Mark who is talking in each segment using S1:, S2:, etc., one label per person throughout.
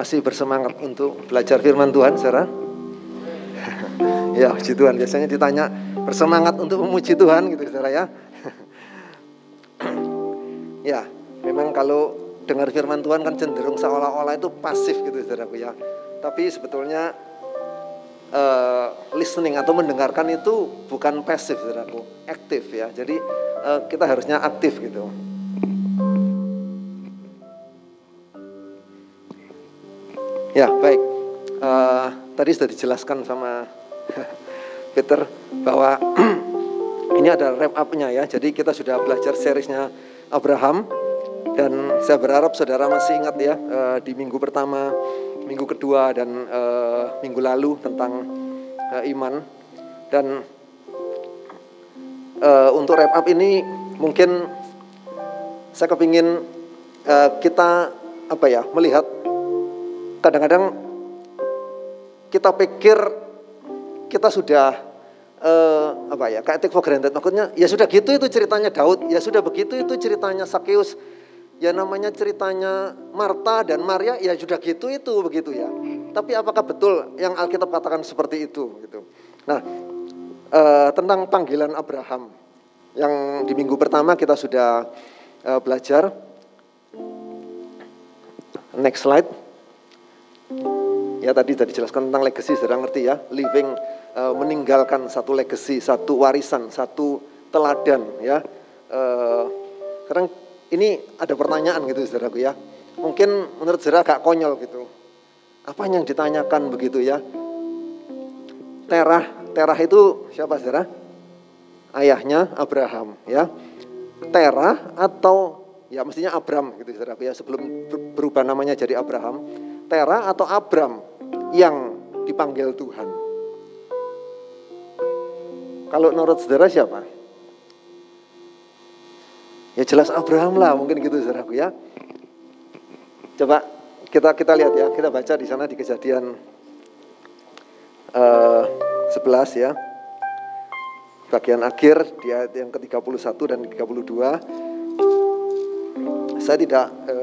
S1: masih bersemangat untuk belajar firman Tuhan, saudara? ya, puji Tuhan. Biasanya ditanya bersemangat untuk memuji Tuhan, gitu, saudara ya. ya, memang kalau dengar firman Tuhan kan cenderung seolah-olah itu pasif gitu, saudaraku ya. Tapi sebetulnya uh, listening atau mendengarkan itu bukan pasif, saudaraku, aktif ya. Jadi uh, kita harusnya aktif gitu. Ya baik, uh, tadi sudah dijelaskan sama Peter bahwa ini ada wrap up-nya ya. Jadi kita sudah belajar seriesnya Abraham. Dan saya berharap saudara masih ingat ya uh, di minggu pertama, minggu kedua dan uh, minggu lalu tentang uh, iman. Dan uh, untuk wrap up ini mungkin saya kepingin uh, kita apa ya melihat kadang-kadang kita pikir kita sudah uh, apa ya kayak take for granted. Maksudnya ya sudah gitu itu ceritanya Daud ya sudah begitu itu ceritanya Sakeus ya namanya ceritanya Marta dan Maria ya sudah gitu itu begitu ya. Tapi apakah betul yang Alkitab katakan seperti itu gitu? Nah uh, tentang panggilan Abraham yang di minggu pertama kita sudah uh, belajar. Next slide Ya tadi sudah dijelaskan tentang legacy, sudah ngerti ya. Living uh, meninggalkan satu legacy, satu warisan, satu teladan ya. Uh, sekarang ini ada pertanyaan gitu saudaraku ya. Mungkin menurut saudara agak konyol gitu. Apa yang ditanyakan begitu ya? Terah, Terah itu siapa saudara? Ayahnya Abraham ya. Terah atau ya mestinya Abram gitu saudaraku ya sebelum berubah namanya jadi Abraham. Terah atau Abram yang dipanggil Tuhan. Kalau menurut saudara siapa? Ya jelas Abraham lah, mungkin gitu saudaraku ya. Coba kita kita lihat ya, kita baca di sana di kejadian uh, eh, 11 ya. Bagian akhir di ayat yang ke-31 dan 32. Saya tidak uh,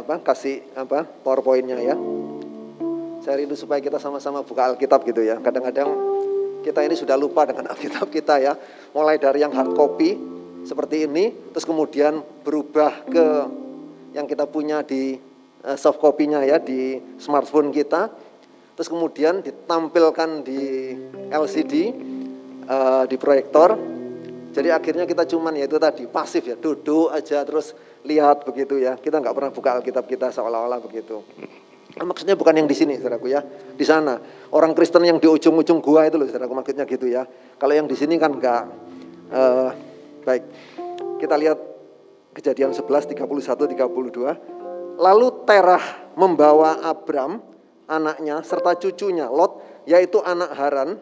S1: apa kasih apa PowerPoint-nya ya. Saya rindu supaya kita sama-sama buka Alkitab gitu ya. Kadang-kadang kita ini sudah lupa dengan Alkitab kita ya. Mulai dari yang hard copy seperti ini, terus kemudian berubah ke yang kita punya di eh, soft copy-nya ya di smartphone kita. Terus kemudian ditampilkan di LCD, eh, di proyektor. Jadi akhirnya kita cuman ya itu tadi pasif ya, duduk aja terus lihat begitu ya. Kita nggak pernah buka Alkitab kita seolah-olah begitu. Nah, maksudnya bukan yang di sini, saudaraku ya. Di sana. Orang Kristen yang di ujung-ujung gua itu loh, saudaraku. Maksudnya gitu ya. Kalau yang di sini kan enggak. Uh, baik. Kita lihat kejadian 11, 31, 32. Lalu Terah membawa Abram, anaknya, serta cucunya, Lot, yaitu anak Haran,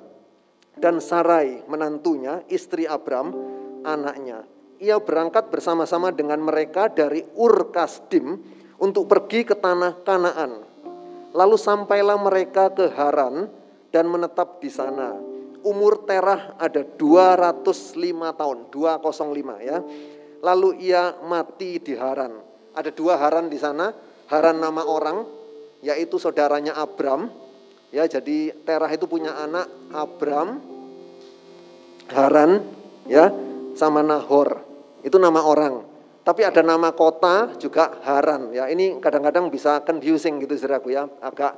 S1: dan Sarai, menantunya, istri Abram, anaknya. Ia berangkat bersama-sama dengan mereka dari Ur Kasdim untuk pergi ke tanah Kanaan Lalu sampailah mereka ke Haran dan menetap di sana. Umur Terah ada 205 tahun, 205 ya. Lalu ia mati di Haran. Ada dua Haran di sana, Haran nama orang, yaitu saudaranya Abram. Ya, jadi Terah itu punya anak Abram, Haran, ya, sama Nahor. Itu nama orang. Tapi ada nama kota juga Haran ya. Ini kadang-kadang bisa confusing gitu saudaraku ya. Agak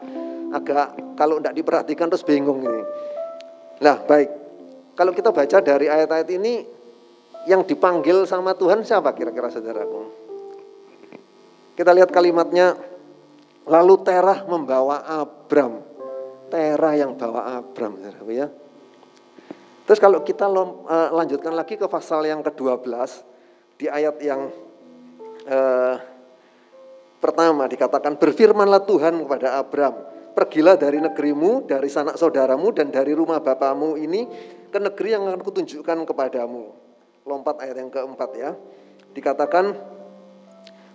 S1: agak kalau tidak diperhatikan terus bingung ini. Nah, baik. Kalau kita baca dari ayat-ayat ini yang dipanggil sama Tuhan siapa kira-kira saudaraku? Kita lihat kalimatnya lalu Terah membawa Abram. Terah yang bawa Abram saudaraku ya. Terus kalau kita eh, lanjutkan lagi ke pasal yang ke-12 di ayat yang eh, pertama dikatakan berfirmanlah Tuhan kepada Abram, pergilah dari negerimu, dari sanak saudaramu dan dari rumah bapamu ini ke negeri yang akan kutunjukkan kepadamu. Lompat ayat yang keempat ya. Dikatakan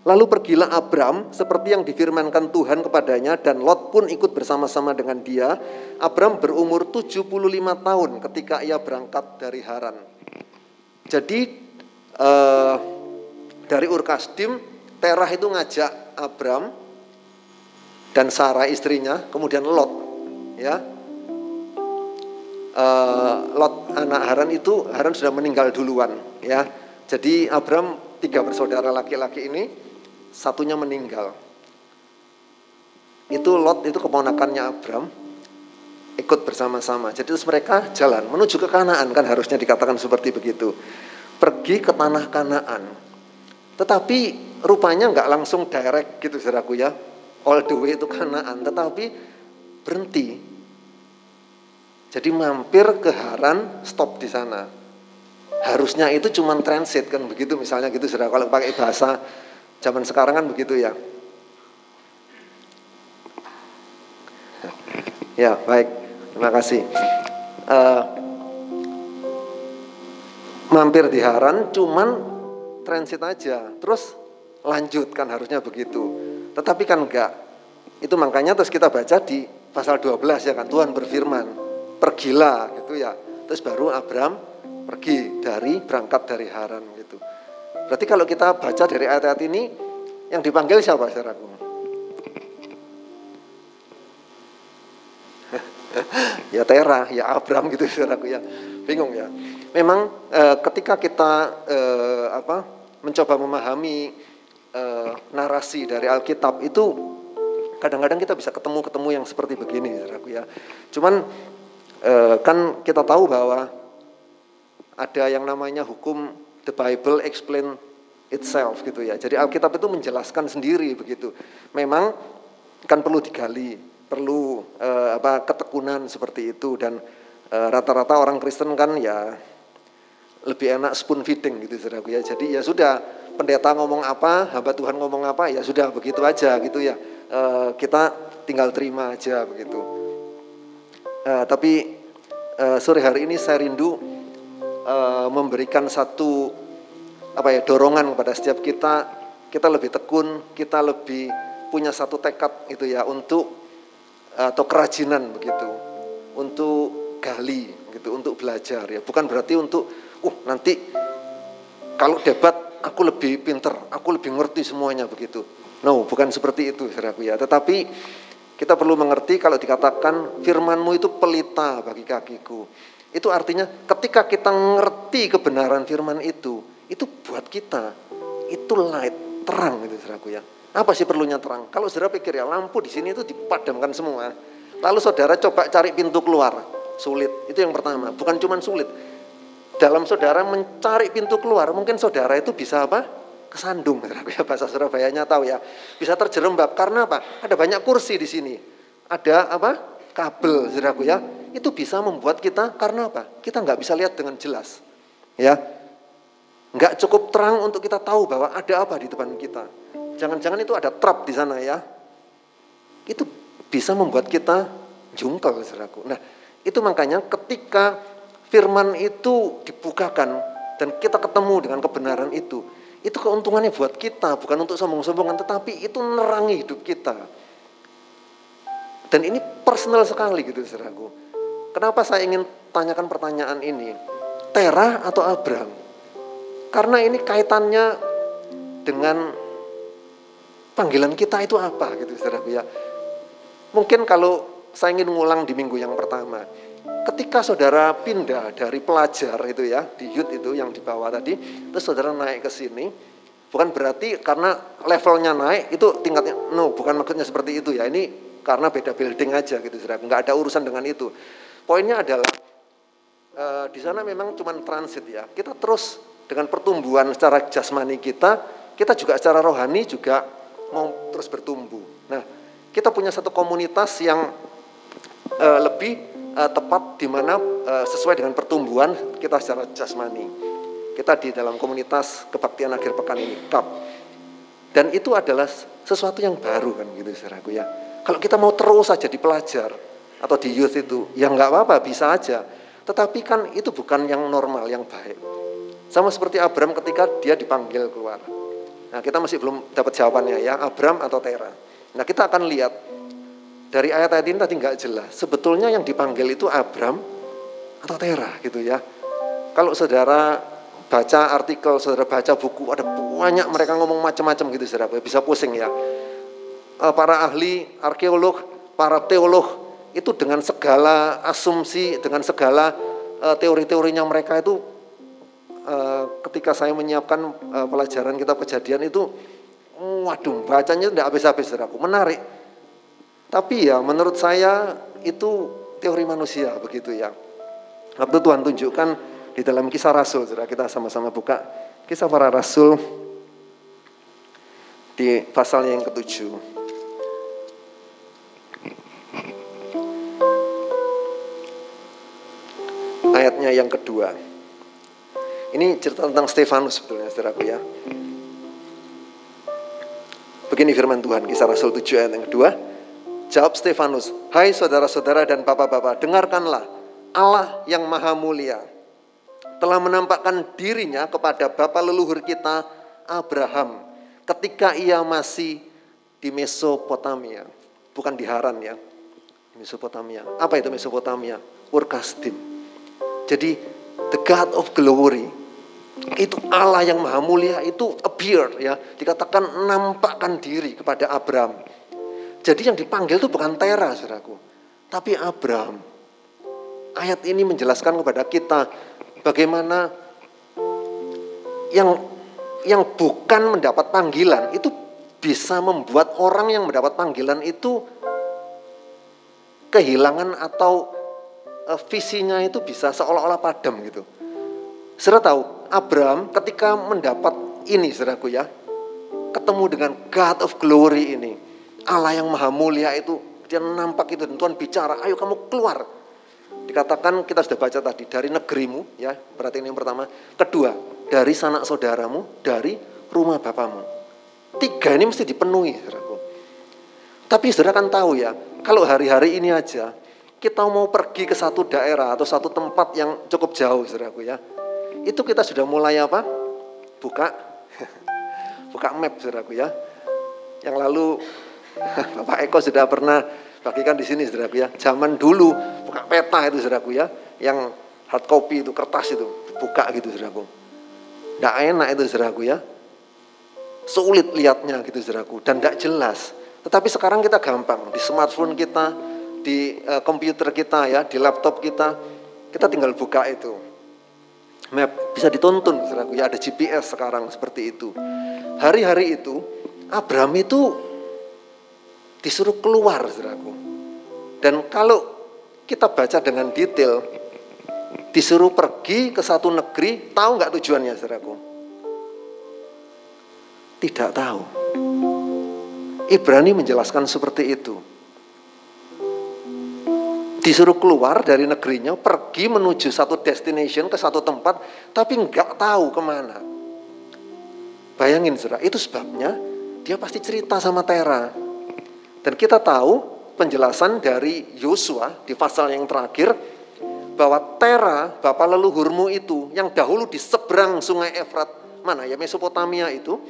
S1: Lalu pergilah Abram seperti yang difirmankan Tuhan kepadanya dan Lot pun ikut bersama-sama dengan dia. Abram berumur 75 tahun ketika ia berangkat dari Haran. Jadi uh, dari Urkasdim, Terah itu ngajak Abram dan Sarah istrinya, kemudian Lot, ya. Uh, Lot anak Haran itu Haran sudah meninggal duluan, ya. Jadi Abram tiga bersaudara laki-laki ini satunya meninggal. Itu Lot itu keponakannya Abram ikut bersama-sama. Jadi terus mereka jalan menuju ke Kanaan kan harusnya dikatakan seperti begitu. Pergi ke tanah Kanaan. Tetapi rupanya nggak langsung direct gitu saudaraku ya. All the way itu Kanaan, tetapi berhenti. Jadi mampir ke Haran, stop di sana. Harusnya itu cuma transit kan begitu misalnya gitu saudara. Kalau pakai bahasa zaman sekarang kan begitu ya. Ya baik, terima kasih. Uh, mampir di Haran cuman transit aja, terus lanjut kan harusnya begitu. Tetapi kan enggak. Itu makanya terus kita baca di pasal 12 ya kan Tuhan berfirman, pergilah gitu ya. Terus baru Abram pergi dari berangkat dari Haran gitu. Berarti kalau kita baca dari ayat-ayat ini yang dipanggil siapa saudaraku? ya Tera, ya Abram gitu saudaraku ya. Bingung ya. Memang e, ketika kita e, apa mencoba memahami e, narasi dari Alkitab itu kadang-kadang kita bisa ketemu-ketemu yang seperti begini saudaraku ya. Cuman e, kan kita tahu bahwa ada yang namanya hukum the Bible explain itself gitu ya. Jadi Alkitab itu menjelaskan sendiri begitu. Memang kan perlu digali, perlu uh, apa ketekunan seperti itu dan rata-rata orang Kristen kan ya lebih enak spoon feeding gitu saudaraku ya. Jadi ya sudah pendeta ngomong apa, hamba Tuhan ngomong apa ya sudah begitu aja gitu ya. Uh, kita tinggal terima aja begitu. Uh, tapi uh, sore hari ini saya rindu uh, memberikan satu apa ya dorongan kepada setiap kita kita lebih tekun, kita lebih punya satu tekad itu ya untuk atau kerajinan begitu untuk gali gitu untuk belajar ya. Bukan berarti untuk uh nanti kalau debat aku lebih pinter aku lebih ngerti semuanya begitu. No bukan seperti itu saudaraku ya. Tetapi kita perlu mengerti kalau dikatakan firmanmu itu pelita bagi kakiku. Itu artinya ketika kita ngerti kebenaran firman itu itu buat kita itu light terang itu saudaraku ya. Apa sih perlunya terang? Kalau saudara pikir ya lampu di sini itu dipadamkan semua. Lalu saudara coba cari pintu keluar, sulit. Itu yang pertama. Bukan cuma sulit. Dalam saudara mencari pintu keluar, mungkin saudara itu bisa apa? Kesandung, ya bahasa Surabayanya tahu ya. Bisa terjerembab karena apa? Ada banyak kursi di sini. Ada apa? Kabel, saudaraku ya. Itu bisa membuat kita karena apa? Kita nggak bisa lihat dengan jelas. Ya, nggak cukup terang untuk kita tahu bahwa ada apa di depan kita Jangan-jangan itu ada trap di sana ya. Itu bisa membuat kita jungkel, saudaraku. Nah, itu makanya ketika firman itu dibukakan dan kita ketemu dengan kebenaran itu, itu keuntungannya buat kita, bukan untuk sombong-sombongan, tetapi itu nerangi hidup kita. Dan ini personal sekali gitu, saudaraku. Kenapa saya ingin tanyakan pertanyaan ini? Terah atau Abraham? Karena ini kaitannya dengan panggilan kita itu apa gitu saudaraku ya. Mungkin kalau saya ingin ngulang di minggu yang pertama, ketika saudara pindah dari pelajar itu ya, di youth itu yang di bawah tadi, terus saudara naik ke sini, bukan berarti karena levelnya naik itu tingkatnya, no bukan maksudnya seperti itu ya, ini karena beda building aja gitu saudara, nggak ada urusan dengan itu. Poinnya adalah uh, di sana memang cuma transit ya, kita terus dengan pertumbuhan secara jasmani kita, kita juga secara rohani juga mau terus bertumbuh. Nah, kita punya satu komunitas yang uh, lebih uh, tepat di mana uh, sesuai dengan pertumbuhan kita secara jasmani. Kita di dalam komunitas kebaktian akhir pekan ini. Dan itu adalah sesuatu yang baru kan gitu saudaraku ya. Kalau kita mau terus saja di pelajar atau di youth itu, ya nggak apa-apa, bisa aja. Tetapi kan itu bukan yang normal, yang baik. Sama seperti Abraham ketika dia dipanggil keluar. Nah, kita masih belum dapat jawabannya ya, Abram atau Tera. Nah, kita akan lihat dari ayat-ayat ini tadi nggak jelas. Sebetulnya yang dipanggil itu Abram atau Tera gitu ya. Kalau saudara baca artikel, saudara baca buku, ada banyak mereka ngomong macam-macam gitu saudara, bisa pusing ya. uh, para ahli arkeolog, para teolog itu dengan segala asumsi, dengan segala uh, teori-teorinya mereka itu uh, ketika saya menyiapkan pelajaran kitab kejadian itu waduh bacanya tidak habis-habis aku menarik tapi ya menurut saya itu teori manusia begitu ya waktu Tuhan tunjukkan di dalam kisah Rasul saudara kita sama-sama buka kisah para Rasul di pasalnya yang ketujuh ayatnya yang kedua. Ini cerita tentang Stefanus sebetulnya saudaraku ya. Begini firman Tuhan, kisah Rasul 7 ayat yang kedua. Jawab Stefanus, hai saudara-saudara dan bapak-bapak, dengarkanlah Allah yang maha mulia telah menampakkan dirinya kepada bapak leluhur kita Abraham ketika ia masih di Mesopotamia, bukan di Haran ya, Mesopotamia. Apa itu Mesopotamia? Urkasdim. Jadi the God of glory itu Allah yang maha mulia itu appear ya dikatakan nampakkan diri kepada Abraham. Jadi yang dipanggil itu bukan Tera saudaraku, tapi Abraham. Ayat ini menjelaskan kepada kita bagaimana yang yang bukan mendapat panggilan itu bisa membuat orang yang mendapat panggilan itu kehilangan atau uh, visinya itu bisa seolah-olah padam gitu. Saudara tahu, Abraham ketika mendapat ini saudaraku ya, ketemu dengan God of Glory ini, Allah yang maha mulia itu, dia nampak itu dan Tuhan bicara, ayo kamu keluar. Dikatakan kita sudah baca tadi dari negerimu ya, berarti ini yang pertama. Kedua, dari sanak saudaramu, dari rumah bapamu. Tiga ini mesti dipenuhi saudaraku. Tapi saudara kan tahu ya, kalau hari-hari ini aja kita mau pergi ke satu daerah atau satu tempat yang cukup jauh, saudaraku ya. Itu kita sudah mulai apa? Buka, buka map, saudaraku ya. Yang lalu Bapak Eko sudah pernah bagikan di sini, saudaraku ya. Zaman dulu buka peta itu, saudaraku ya. Yang hard copy itu, kertas itu, buka gitu, saudaraku. Tidak enak itu, saudaraku ya. Sulit lihatnya gitu, saudaraku. Dan tidak jelas. Tetapi sekarang kita gampang. Di smartphone kita, di uh, komputer kita ya, di laptop kita, kita tinggal buka itu. Map bisa dituntun, saudaraku ya ada GPS sekarang seperti itu. Hari-hari itu Abraham itu disuruh keluar, saudaraku. Dan kalau kita baca dengan detail, disuruh pergi ke satu negeri, tahu nggak tujuannya, saudaraku? Tidak tahu. Ibrani menjelaskan seperti itu disuruh keluar dari negerinya, pergi menuju satu destination ke satu tempat, tapi nggak tahu ke mana. Bayangin saudara, itu sebabnya dia pasti cerita sama Tera. Dan kita tahu penjelasan dari Yosua di pasal yang terakhir, bahwa Tera, bapak leluhurmu itu, yang dahulu di seberang sungai Efrat, mana ya Mesopotamia itu,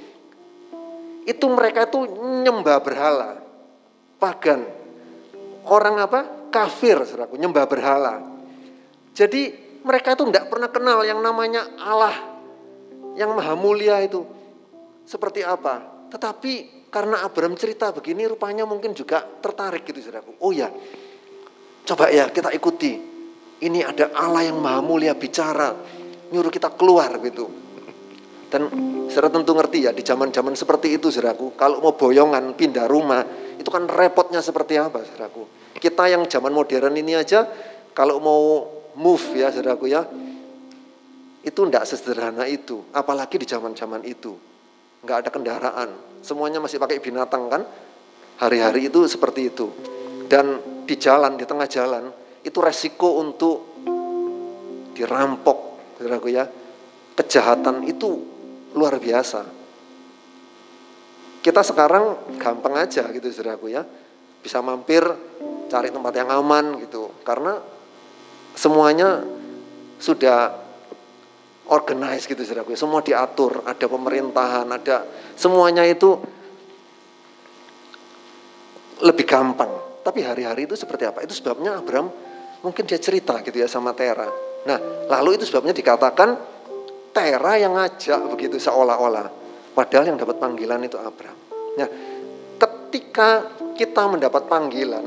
S1: itu mereka itu nyembah berhala, pagan. Orang apa? kafir, saudaraku, nyembah berhala. Jadi mereka itu tidak pernah kenal yang namanya Allah yang maha mulia itu seperti apa. Tetapi karena Abraham cerita begini rupanya mungkin juga tertarik gitu saudaraku. Oh ya, coba ya kita ikuti. Ini ada Allah yang maha mulia bicara, nyuruh kita keluar gitu. Dan saudara tentu ngerti ya di zaman-zaman seperti itu saudaraku, kalau mau boyongan pindah rumah, itu kan repotnya seperti apa saudaraku kita yang zaman modern ini aja kalau mau move ya saudaraku ya itu tidak sesederhana itu apalagi di zaman-zaman itu nggak ada kendaraan. Semuanya masih pakai binatang kan? Hari-hari itu seperti itu. Dan di jalan di tengah jalan itu resiko untuk dirampok saudaraku ya. Kejahatan itu luar biasa. Kita sekarang gampang aja gitu saudaraku ya. Bisa mampir cari tempat yang aman gitu. Karena semuanya sudah organize gitu saudaraku semua diatur ada pemerintahan ada semuanya itu lebih gampang. Tapi hari-hari itu seperti apa? Itu sebabnya Abraham mungkin dia cerita gitu ya sama Tera. Nah lalu itu sebabnya dikatakan Tera yang ngajak begitu seolah-olah. Padahal yang dapat panggilan itu Abraham. Nah ketika kita mendapat panggilan,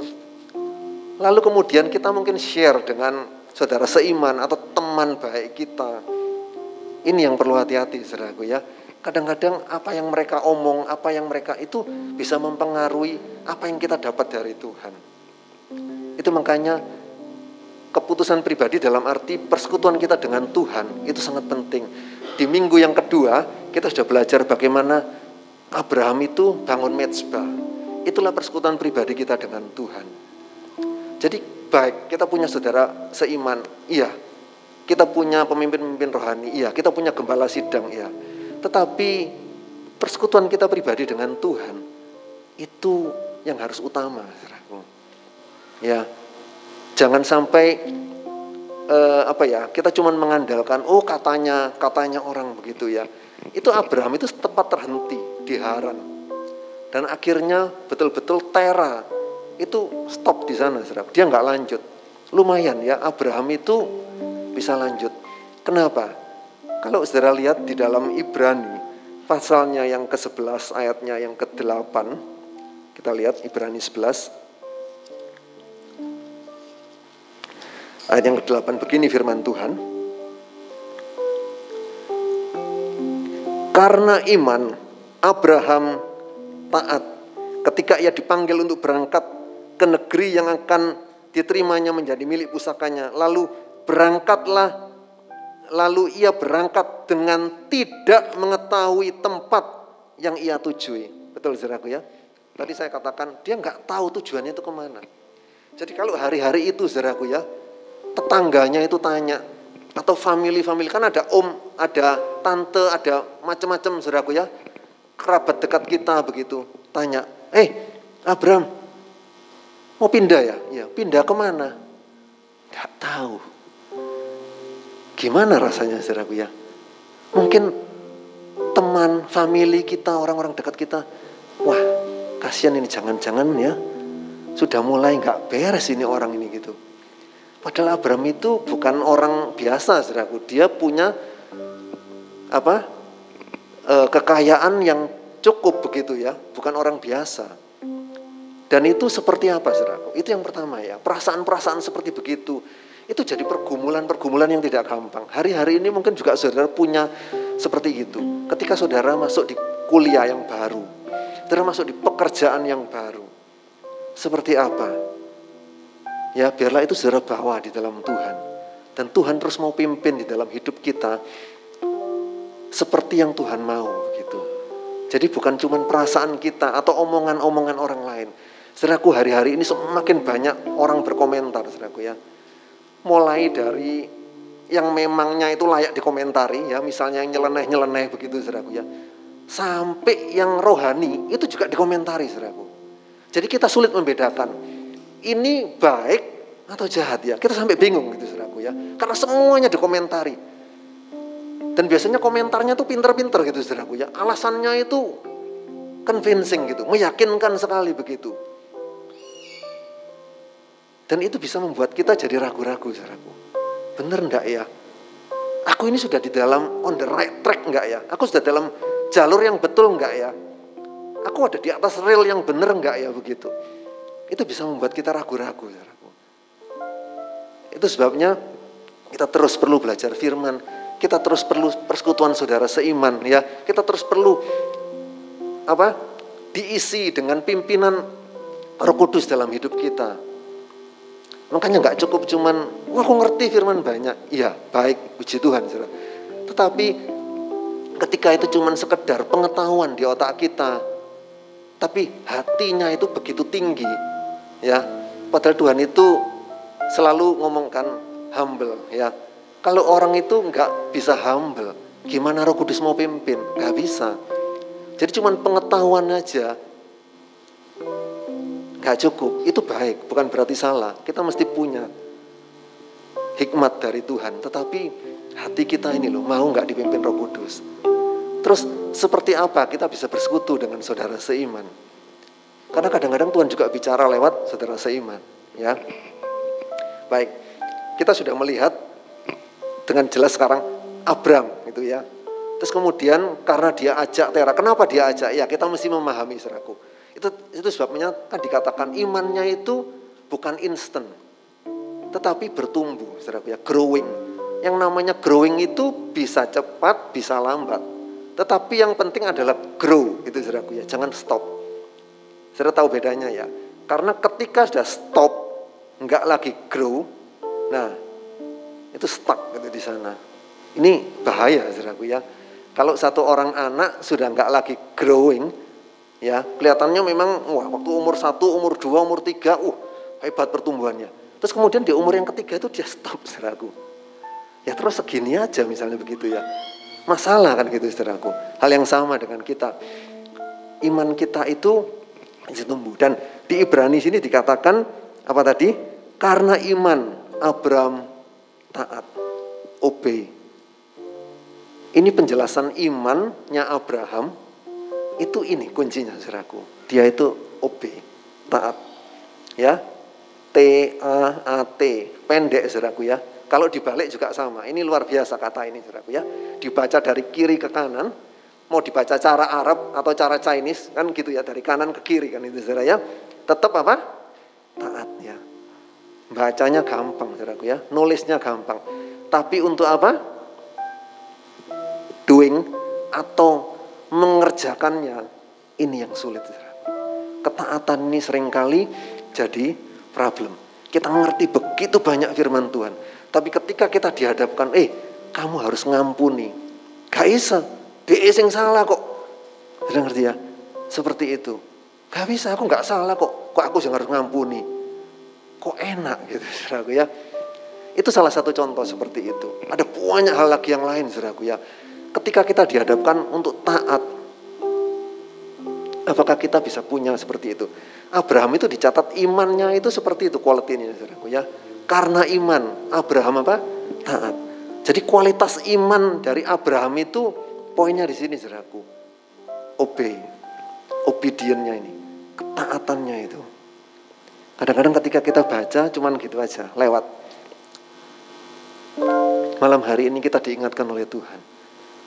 S1: lalu kemudian kita mungkin share dengan saudara seiman atau teman baik kita. Ini yang perlu hati-hati, saudaraku ya. Kadang-kadang apa yang mereka omong, apa yang mereka itu bisa mempengaruhi apa yang kita dapat dari Tuhan. Itu makanya keputusan pribadi dalam arti persekutuan kita dengan Tuhan itu sangat penting. Di minggu yang kedua, kita sudah belajar bagaimana Abraham itu bangun mezbah. Itulah persekutuan pribadi kita dengan Tuhan. Jadi baik, kita punya saudara seiman, iya. Kita punya pemimpin-pemimpin rohani, iya. Kita punya gembala sidang, iya. Tetapi persekutuan kita pribadi dengan Tuhan itu yang harus utama, saudaraku. Ya, jangan sampai uh, apa ya kita cuma mengandalkan oh katanya katanya orang begitu ya itu Abraham itu tempat terhenti di Haran dan akhirnya betul-betul Tera itu stop di sana saudara dia nggak lanjut lumayan ya Abraham itu bisa lanjut kenapa kalau saudara lihat di dalam Ibrani pasalnya yang ke-11 ayatnya yang ke-8 kita lihat Ibrani 11 Ayat yang ke-8 begini firman Tuhan. Karena iman Abraham taat ketika ia dipanggil untuk berangkat ke negeri yang akan diterimanya menjadi milik pusakanya. Lalu berangkatlah lalu ia berangkat dengan tidak mengetahui tempat yang ia tujui. Betul saudaraku ya? Tadi saya katakan dia nggak tahu tujuannya itu ke mana. Jadi kalau hari-hari itu saudaraku ya, tetangganya itu tanya atau family-family kan ada om, ada tante, ada macam-macam saudaraku ya. Kerabat dekat kita begitu tanya, "Eh, Abraham, mau pindah ya?" "Ya, pindah ke mana?" Tidak tahu. Gimana rasanya saudaraku ya? Mungkin teman, family kita, orang-orang dekat kita, wah kasihan ini jangan-jangan ya, sudah mulai nggak beres ini orang ini gitu. Padahal Abraham itu bukan orang biasa, saudaraku. Dia punya apa e, kekayaan yang cukup begitu ya, bukan orang biasa. Dan itu seperti apa, saudaraku? Itu yang pertama ya. Perasaan-perasaan seperti begitu, itu jadi pergumulan-pergumulan yang tidak gampang. Hari-hari ini mungkin juga saudara punya seperti itu. Ketika saudara masuk di kuliah yang baru, saudara masuk di pekerjaan yang baru. Seperti apa? Ya, biarlah itu saudara bawa di dalam Tuhan. Dan Tuhan terus mau pimpin di dalam hidup kita seperti yang Tuhan mau gitu. Jadi bukan cuma perasaan kita atau omongan-omongan orang lain. Saudaraku hari-hari ini semakin banyak orang berkomentar, saudaraku ya. Mulai dari yang memangnya itu layak dikomentari ya, misalnya yang nyeleneh-nyeleneh begitu saudaraku ya. Sampai yang rohani itu juga dikomentari saudaraku. Jadi kita sulit membedakan ini baik atau jahat ya. Kita sampai bingung gitu saudaraku ya. Karena semuanya dikomentari. Dan biasanya komentarnya tuh pinter-pinter gitu saudaraku ya. Alasannya itu convincing gitu, meyakinkan sekali begitu. Dan itu bisa membuat kita jadi ragu-ragu saudaraku. Bener enggak ya? Aku ini sudah di dalam on the right track enggak ya? Aku sudah dalam jalur yang betul enggak ya? Aku ada di atas rel yang bener enggak ya begitu? itu bisa membuat kita ragu-ragu. Itu sebabnya kita terus perlu belajar firman, kita terus perlu persekutuan saudara seiman ya, kita terus perlu apa? diisi dengan pimpinan Roh Kudus dalam hidup kita. Makanya nggak cukup cuman, wah aku ngerti firman banyak. Iya, baik, puji Tuhan. Saudara. Tetapi ketika itu cuman sekedar pengetahuan di otak kita, tapi hatinya itu begitu tinggi, ya padahal Tuhan itu selalu ngomongkan humble ya kalau orang itu nggak bisa humble gimana Roh Kudus mau pimpin nggak bisa jadi cuman pengetahuan aja nggak cukup itu baik bukan berarti salah kita mesti punya hikmat dari Tuhan tetapi hati kita ini loh mau nggak dipimpin Roh Kudus terus seperti apa kita bisa bersekutu dengan saudara seiman karena kadang-kadang Tuhan juga bicara lewat saudara seiman, ya. Baik, kita sudah melihat dengan jelas sekarang Abram itu ya. Terus kemudian karena dia ajak Tera, kenapa dia ajak? Ya kita mesti memahami saudaraku. Itu itu sebabnya kan dikatakan imannya itu bukan instan, tetapi bertumbuh, saudaraku ya, growing. Yang namanya growing itu bisa cepat, bisa lambat. Tetapi yang penting adalah grow, itu saudaraku ya, jangan stop. Saudara tahu bedanya ya. Karena ketika sudah stop, nggak lagi grow, nah itu stuck gitu di sana. Ini bahaya saudaraku ya. Kalau satu orang anak sudah nggak lagi growing, ya kelihatannya memang wah waktu umur satu, umur dua, umur tiga, uh hebat pertumbuhannya. Terus kemudian di umur yang ketiga itu dia stop saudaraku. Ya terus segini aja misalnya begitu ya. Masalah kan gitu saudaraku. Hal yang sama dengan kita. Iman kita itu tumbuh. Dan di Ibrani sini dikatakan apa tadi? Karena iman Abraham taat, obey. Ini penjelasan imannya Abraham itu ini kuncinya saudaraku. Dia itu obey, taat. Ya, T A A T, pendek saudaraku ya. Kalau dibalik juga sama. Ini luar biasa kata ini saudaraku ya. Dibaca dari kiri ke kanan, mau dibaca cara Arab atau cara Chinese kan gitu ya dari kanan ke kiri kan itu saudara ya. Tetap apa? Taat ya. Bacanya gampang saudaraku ya, nulisnya gampang. Tapi untuk apa? Doing atau mengerjakannya ini yang sulit. Ketaatan ini sering kali jadi problem. Kita mengerti begitu banyak firman Tuhan. Tapi ketika kita dihadapkan, eh kamu harus ngampuni. Gak bisa, dia yang salah kok. Sudah ngerti ya? Seperti itu. Gak bisa, aku gak salah kok. Kok aku yang harus ngampuni? Kok enak gitu, saudaraku ya. Itu salah satu contoh seperti itu. Ada banyak hal lagi yang lain, saudaraku ya. Ketika kita dihadapkan untuk taat, apakah kita bisa punya seperti itu? Abraham itu dicatat imannya itu seperti itu kualitinya, saudaraku ya. Karena iman, Abraham apa? Taat. Jadi kualitas iman dari Abraham itu poinnya di sini, saudaraku. Obey, obedientnya ini, ketaatannya itu. Kadang-kadang ketika kita baca cuman gitu aja, lewat. Malam hari ini kita diingatkan oleh Tuhan.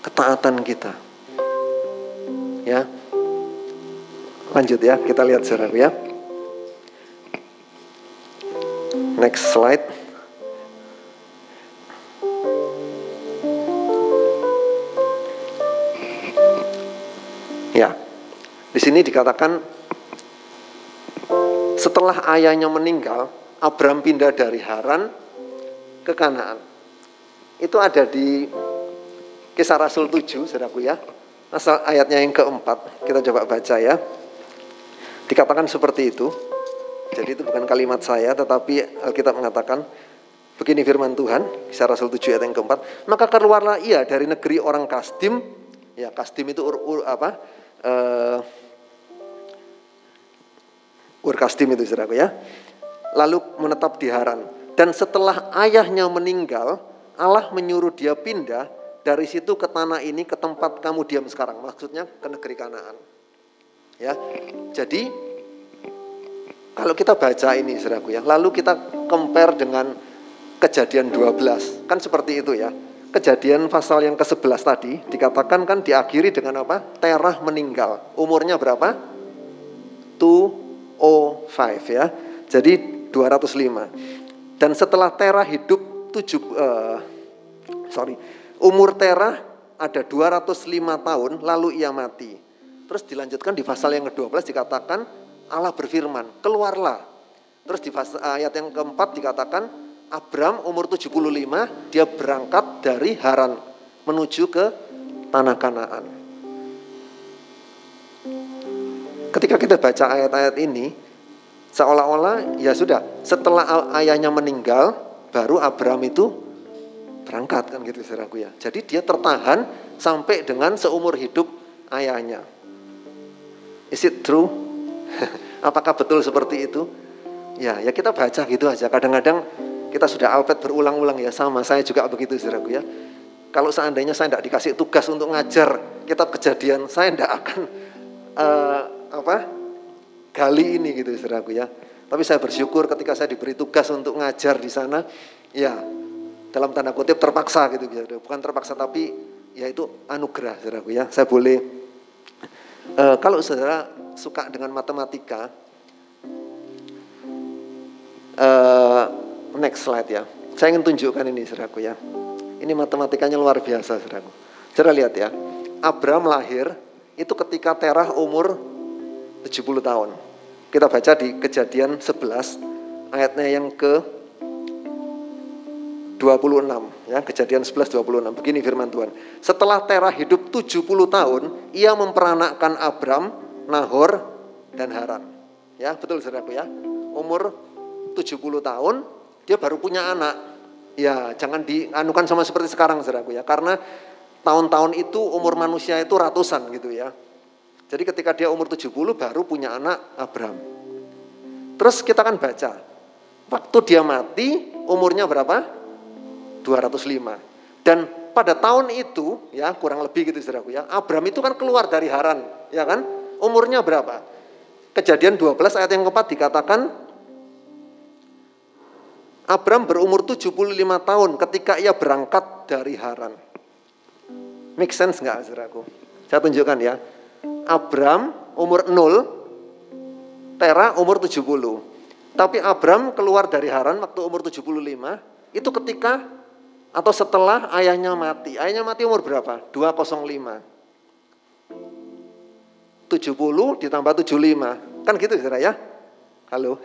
S1: Ketaatan kita. Ya. Lanjut ya, kita lihat saudara ya. Next slide. Ya. Di sini dikatakan setelah ayahnya meninggal, Abram pindah dari Haran ke Kanaan. Itu ada di Kisah Rasul 7, saudaraku ya. Asal ayatnya yang keempat, kita coba baca ya. Dikatakan seperti itu. Jadi itu bukan kalimat saya, tetapi Alkitab mengatakan, begini firman Tuhan, Kisah Rasul 7 ayat yang keempat, maka keluarlah ia dari negeri orang Kasdim, ya Kasdim itu ur, ur, apa, uh, Ur Kasdim itu saudaraku ya. Lalu menetap di Haran. Dan setelah ayahnya meninggal, Allah menyuruh dia pindah dari situ ke tanah ini ke tempat kamu diam sekarang. Maksudnya ke negeri Kanaan. Ya. Jadi kalau kita baca ini saudaraku ya, lalu kita compare dengan kejadian 12. Kan seperti itu ya. Kejadian pasal yang ke-11 tadi dikatakan kan diakhiri dengan apa? Terah meninggal. Umurnya berapa? Tuh 5 ya. Jadi 205. Dan setelah Terah hidup 7 uh, sorry, umur Terah ada 205 tahun lalu ia mati. Terus dilanjutkan di pasal yang ke-12 dikatakan Allah berfirman, "Keluarlah." Terus di pasal, ayat yang keempat dikatakan Abram umur 75 dia berangkat dari Haran menuju ke tanah Kanaan. Ketika kita baca ayat-ayat ini, seolah-olah ya sudah, setelah ayahnya meninggal, baru Abraham itu berangkat kan gitu saudaraku ya. Jadi dia tertahan sampai dengan seumur hidup ayahnya. Is it true? Apakah betul seperti itu? Ya, ya kita baca gitu aja. Kadang-kadang kita sudah alpet berulang-ulang ya sama. Saya juga begitu saudaraku ya. Kalau seandainya saya tidak dikasih tugas untuk ngajar kitab kejadian, saya tidak akan uh, apa gali ini gitu saudaraku ya. Tapi saya bersyukur ketika saya diberi tugas untuk ngajar di sana, ya dalam tanda kutip terpaksa gitu ya. Bukan terpaksa tapi ya itu anugerah saudaraku ya. Saya boleh uh, kalau saudara suka dengan matematika, uh, next slide ya. Saya ingin tunjukkan ini saudaraku ya. Ini matematikanya luar biasa saudaraku. Saudara lihat ya. Abraham lahir itu ketika Terah umur 70 tahun. Kita baca di kejadian 11 ayatnya yang ke 26 ya kejadian 11 26 begini firman Tuhan. Setelah Terah hidup 70 tahun ia memperanakkan Abram Nahor dan Haran. Ya betul saudaraku ya. Umur 70 tahun dia baru punya anak. Ya jangan dianukan sama seperti sekarang saudaraku ya. Karena tahun-tahun itu umur manusia itu ratusan gitu ya. Jadi ketika dia umur 70 baru punya anak Abram. Terus kita kan baca waktu dia mati umurnya berapa 205. Dan pada tahun itu ya kurang lebih gitu saudaraku ya. Abram itu kan keluar dari Haran, ya kan? Umurnya berapa? Kejadian 12 ayat yang keempat dikatakan Abram berumur 75 tahun ketika ia berangkat dari Haran. Make sense nggak saudaraku? Saya tunjukkan ya. Abram umur 0, Tera umur 70. Tapi Abram keluar dari Haran waktu umur 75, itu ketika atau setelah ayahnya mati. Ayahnya mati umur berapa? 205. 70 ditambah 75. Kan gitu saudara ya? Halo.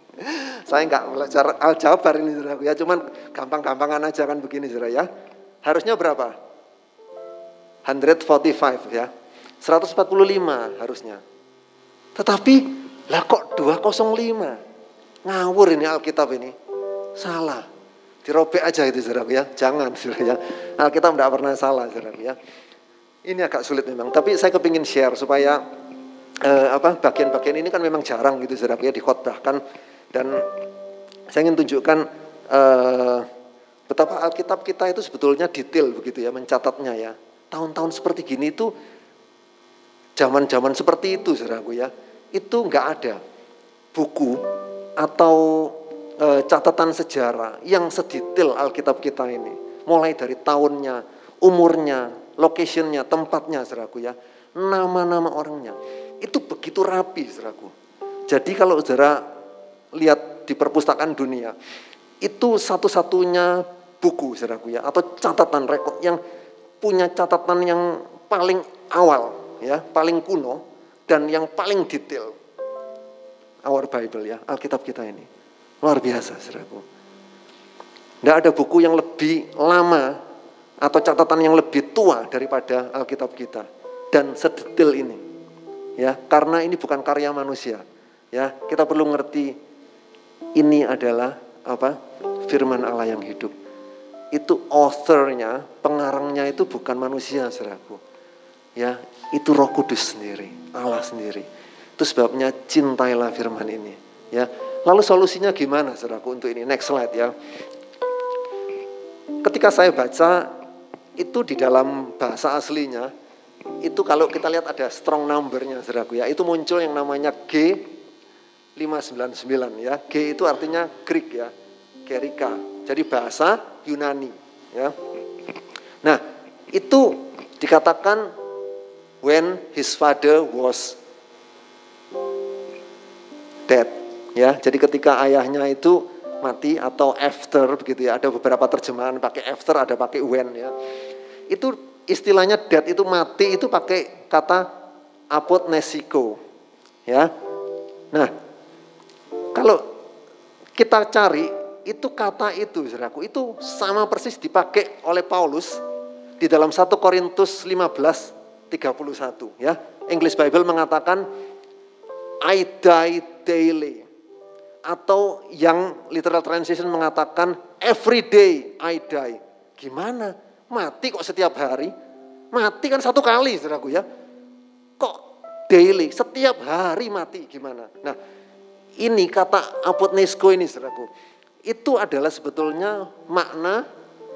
S1: Saya enggak belajar aljabar ini saudara ya, cuman gampang-gampangan aja kan begini saudara ya. Harusnya berapa? 145 ya. 145 harusnya. Tetapi lah kok 205? Ngawur ini Alkitab ini. Salah. Dirobek aja itu saudara ya. Jangan saudara ya. Alkitab tidak pernah salah saudara ya. Ini agak sulit memang. Tapi saya kepingin share supaya eh, apa bagian-bagian ini kan memang jarang gitu saudara ya dikhotbahkan dan saya ingin tunjukkan eh, betapa Alkitab kita itu sebetulnya detail begitu ya mencatatnya ya. Tahun-tahun seperti gini itu zaman-zaman seperti itu saudaraku ya. Itu nggak ada buku atau e, catatan sejarah yang sedetail Alkitab kita ini. Mulai dari tahunnya, umurnya, locationnya, tempatnya, seragu ya. Nama-nama orangnya. Itu begitu rapi, seragu. Jadi kalau saudara lihat di perpustakaan dunia, itu satu-satunya buku, seragu ya, atau catatan rekod yang punya catatan yang paling awal, ya, paling kuno dan yang paling detail. Our Bible ya, Alkitab kita ini. Luar biasa, saudaraku. Tidak ada buku yang lebih lama atau catatan yang lebih tua daripada Alkitab kita dan sedetail ini. Ya, karena ini bukan karya manusia. Ya, kita perlu ngerti ini adalah apa? firman Allah yang hidup. Itu authornya, pengarangnya itu bukan manusia, saudaraku. Ya, itu Roh Kudus sendiri, Allah sendiri. Itu sebabnya cintailah firman ini. Ya, Lalu solusinya gimana saudaraku untuk ini? Next slide ya. Ketika saya baca itu di dalam bahasa aslinya itu kalau kita lihat ada strong numbernya saudaraku ya. Itu muncul yang namanya G 599 ya. G itu artinya Greek ya. Gerika. Jadi bahasa Yunani ya. Nah itu dikatakan when his father was dead Ya, jadi ketika ayahnya itu mati atau after begitu ya. Ada beberapa terjemahan pakai after, ada pakai when ya. Itu istilahnya dead itu mati itu pakai kata apotnesiko. Ya. Nah, kalau kita cari itu kata itu Saudaraku, itu sama persis dipakai oleh Paulus di dalam 1 Korintus 15 31 ya. English Bible mengatakan I die daily atau yang literal translation mengatakan every day I die. Gimana? Mati kok setiap hari? Mati kan satu kali, saudaraku ya. Kok daily, setiap hari mati gimana? Nah, ini kata apotnesko ini, saudaraku. Itu adalah sebetulnya makna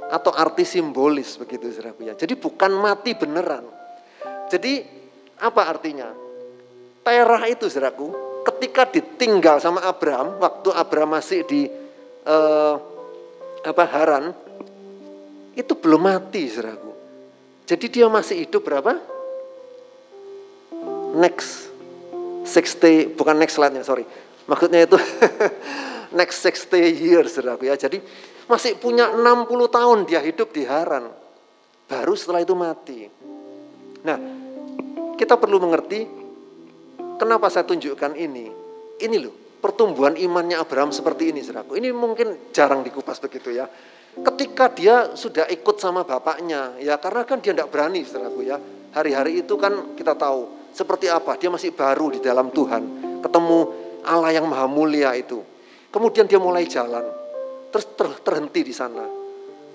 S1: atau arti simbolis begitu, saudaraku ya. Jadi bukan mati beneran. Jadi apa artinya? Terah itu, saudaraku, ketika ditinggal sama Abraham waktu Abraham masih di uh, apa Haran itu belum mati saudaraku. Jadi dia masih hidup berapa? Next 60 bukan next slide-nya, sorry. Maksudnya itu next 60 years, saudaraku ya. Jadi masih punya 60 tahun dia hidup di Haran. Baru setelah itu mati. Nah, kita perlu mengerti kenapa saya tunjukkan ini. Ini loh, pertumbuhan imannya Abraham seperti ini, saudaraku. Ini mungkin jarang dikupas begitu ya. Ketika dia sudah ikut sama bapaknya, ya karena kan dia tidak berani, saudaraku ya. Hari-hari itu kan kita tahu seperti apa, dia masih baru di dalam Tuhan. Ketemu Allah yang maha mulia itu. Kemudian dia mulai jalan, terus ter terhenti di sana.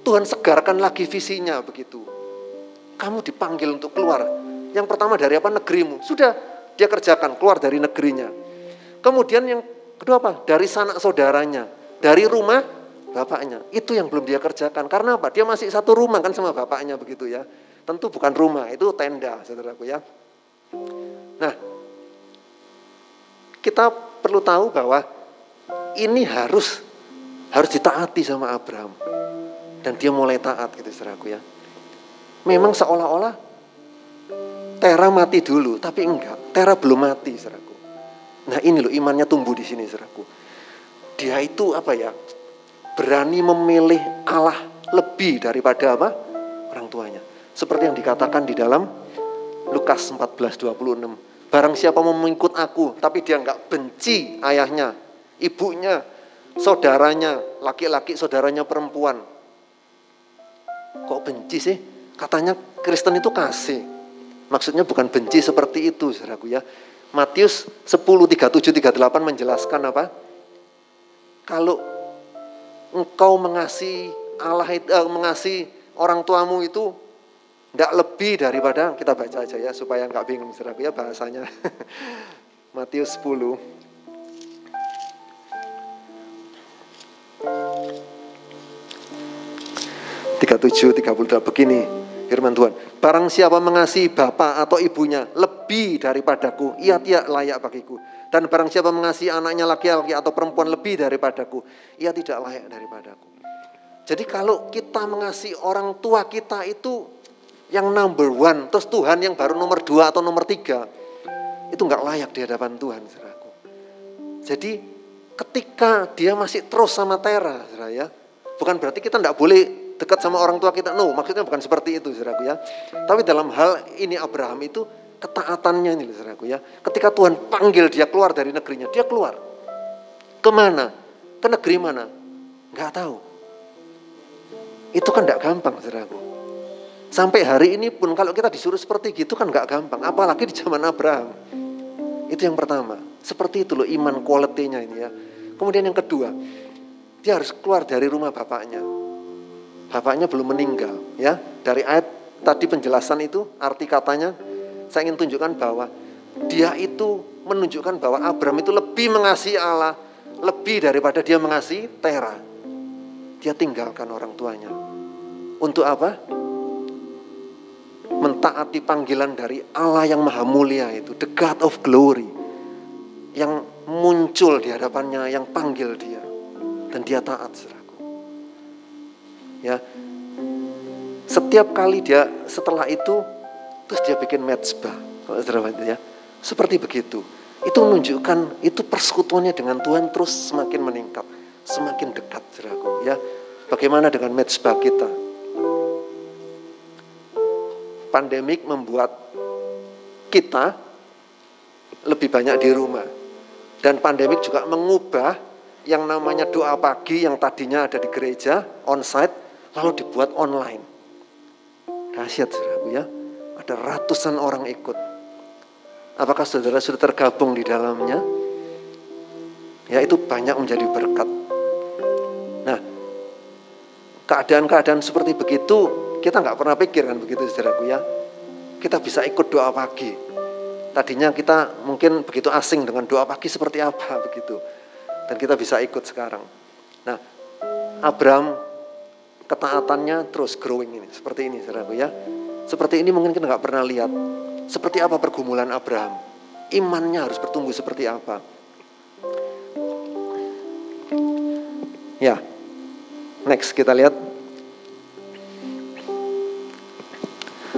S1: Tuhan segarkan lagi visinya begitu. Kamu dipanggil untuk keluar. Yang pertama dari apa? Negerimu. Sudah dia kerjakan, keluar dari negerinya. Kemudian yang kedua apa? Dari sanak saudaranya. Dari rumah bapaknya. Itu yang belum dia kerjakan. Karena apa? Dia masih satu rumah kan sama bapaknya begitu ya. Tentu bukan rumah, itu tenda, saudaraku ya. Nah, kita perlu tahu bahwa ini harus harus ditaati sama Abraham. Dan dia mulai taat gitu saudaraku ya. Memang seolah-olah Tera mati dulu, tapi enggak. Tera belum mati saudaraku. Nah ini loh imannya tumbuh di sini saudaraku. Dia itu apa ya, berani memilih Allah lebih daripada apa? Orang tuanya. Seperti yang dikatakan di dalam Lukas 14:26. Barang siapa mau mengikut aku, tapi dia nggak benci ayahnya, ibunya, saudaranya, laki-laki, saudaranya perempuan. Kok benci sih? Katanya Kristen itu kasih. Maksudnya bukan benci seperti itu, saudaraku ya. Matius 10, 37, 38 menjelaskan apa? Kalau engkau mengasihi Allah itu, eh, mengasihi orang tuamu itu tidak lebih daripada kita baca aja ya supaya nggak bingung saudaraku ya bahasanya. Matius 10 37 38 begini firman Tuhan. Barang siapa mengasihi bapak atau ibunya lebih daripadaku, ia tidak layak bagiku. Dan barang siapa mengasihi anaknya laki-laki atau perempuan lebih daripadaku, ia tidak layak daripadaku. Jadi kalau kita mengasihi orang tua kita itu yang number one, terus Tuhan yang baru nomor dua atau nomor tiga, itu nggak layak di hadapan Tuhan, saudaraku. Jadi ketika dia masih terus sama Tera, saudara ya, bukan berarti kita nggak boleh dekat sama orang tua kita. No, maksudnya bukan seperti itu, saudaraku ya. Tapi dalam hal ini Abraham itu ketaatannya ini, saudaraku ya. Ketika Tuhan panggil dia keluar dari negerinya, dia keluar. Ke mana? Ke negeri mana? Nggak tahu. Itu kan nggak gampang, saudaraku. Sampai hari ini pun kalau kita disuruh seperti gitu kan nggak gampang. Apalagi di zaman Abraham. Itu yang pertama. Seperti itu loh iman quality-nya ini ya. Kemudian yang kedua, dia harus keluar dari rumah bapaknya. Bapaknya belum meninggal ya. Dari ayat tadi penjelasan itu arti katanya saya ingin tunjukkan bahwa dia itu menunjukkan bahwa Abraham itu lebih mengasihi Allah lebih daripada dia mengasihi Tera. Dia tinggalkan orang tuanya. Untuk apa? mentaati panggilan dari Allah yang maha mulia itu, the God of glory, yang muncul di hadapannya, yang panggil dia, dan dia taat. Ya, setiap kali dia setelah itu, terus dia bikin mezbah, kalau ya, seperti begitu. Itu menunjukkan itu persekutuannya dengan Tuhan terus semakin meningkat, semakin dekat, saudaraku. Ya, bagaimana dengan mezbah kita? pandemik membuat kita lebih banyak di rumah. Dan pandemik juga mengubah yang namanya doa pagi yang tadinya ada di gereja, onsite, lalu dibuat online. Dahsyat saudaraku ya, ada ratusan orang ikut. Apakah saudara sudah tergabung di dalamnya? Ya itu banyak menjadi berkat. Nah, keadaan-keadaan seperti begitu kita nggak pernah pikir kan begitu saudaraku ya. Kita bisa ikut doa pagi. Tadinya kita mungkin begitu asing dengan doa pagi seperti apa begitu. Dan kita bisa ikut sekarang. Nah, Abraham ketaatannya terus growing ini. Seperti ini saudaraku ya. Seperti ini mungkin kita nggak pernah lihat. Seperti apa pergumulan Abraham. Imannya harus bertumbuh seperti apa. Ya, next kita lihat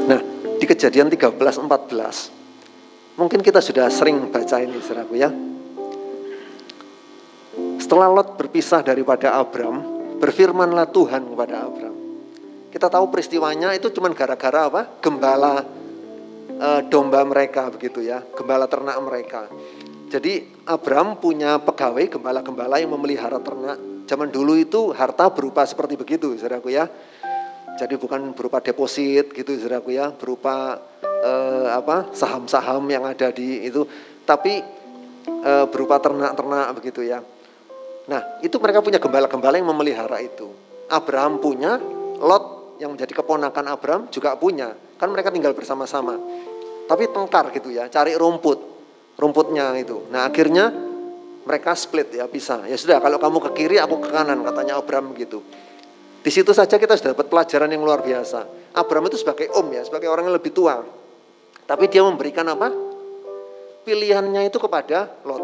S1: Nah, di kejadian 13, 14, Mungkin kita sudah sering baca ini saudaraku ya. Setelah Lot berpisah daripada Abram, berfirmanlah Tuhan kepada Abram. Kita tahu peristiwanya itu cuma gara-gara apa? Gembala e, domba mereka begitu ya, gembala ternak mereka. Jadi Abram punya pegawai gembala-gembala yang memelihara ternak. Zaman dulu itu harta berupa seperti begitu, saudaraku ya. Jadi bukan berupa deposit gitu, saudaraku ya, berupa eh, apa saham-saham yang ada di itu, tapi eh, berupa ternak-ternak begitu ya. Nah itu mereka punya gembala-gembala yang memelihara itu. Abraham punya, Lot yang menjadi keponakan Abraham juga punya. Kan mereka tinggal bersama-sama. Tapi tengkar gitu ya, cari rumput, rumputnya itu. Nah akhirnya mereka split ya, pisah. Ya sudah, kalau kamu ke kiri, aku ke kanan, katanya Abraham gitu. Di situ saja kita sudah dapat pelajaran yang luar biasa. Abraham itu sebagai om ya, sebagai orang yang lebih tua. Tapi dia memberikan apa? Pilihannya itu kepada Lot.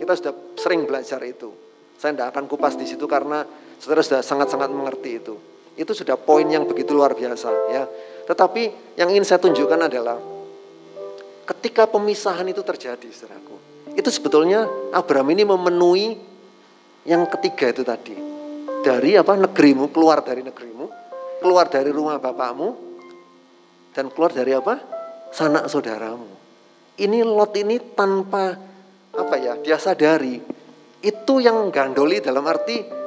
S1: Kita sudah sering belajar itu. Saya tidak akan kupas di situ karena saudara sudah sangat-sangat mengerti itu. Itu sudah poin yang begitu luar biasa ya. Tetapi yang ingin saya tunjukkan adalah ketika pemisahan itu terjadi, saudaraku. Itu sebetulnya Abraham ini memenuhi yang ketiga itu tadi. Dari apa? Negerimu, keluar dari negerimu, keluar dari rumah bapakmu, dan keluar dari apa? sanak saudaramu. Ini Lot ini tanpa apa ya, dia sadari itu yang gandoli dalam arti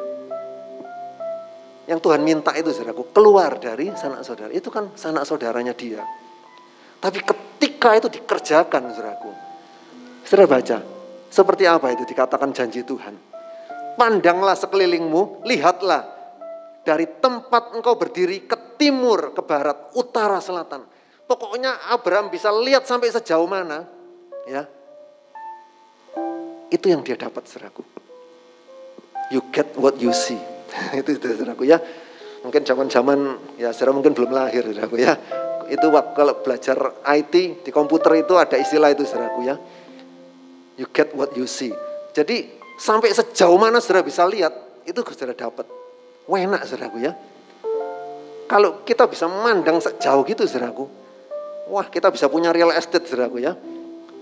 S1: yang Tuhan minta itu saudaraku keluar dari sanak saudara. Itu kan sanak saudaranya dia. Tapi ketika itu dikerjakan saudaraku saudara baca seperti apa itu dikatakan janji Tuhan? Pandanglah sekelilingmu lihatlah dari tempat engkau berdiri ke timur ke barat utara selatan. Pokoknya Abraham bisa lihat sampai sejauh mana, ya. Itu yang dia dapat, seraku. You get what you see. itu itu seraku ya. Mungkin zaman-zaman ya saudara mungkin belum lahir seraku ya. Itu waktu kalau belajar IT di komputer itu ada istilah itu seraku ya. You get what you see. Jadi sampai sejauh mana saudara bisa lihat itu saudara dapat. Wah enak saudaraku ya. Kalau kita bisa memandang sejauh gitu saudaraku, Wah kita bisa punya real estate saudaraku ya.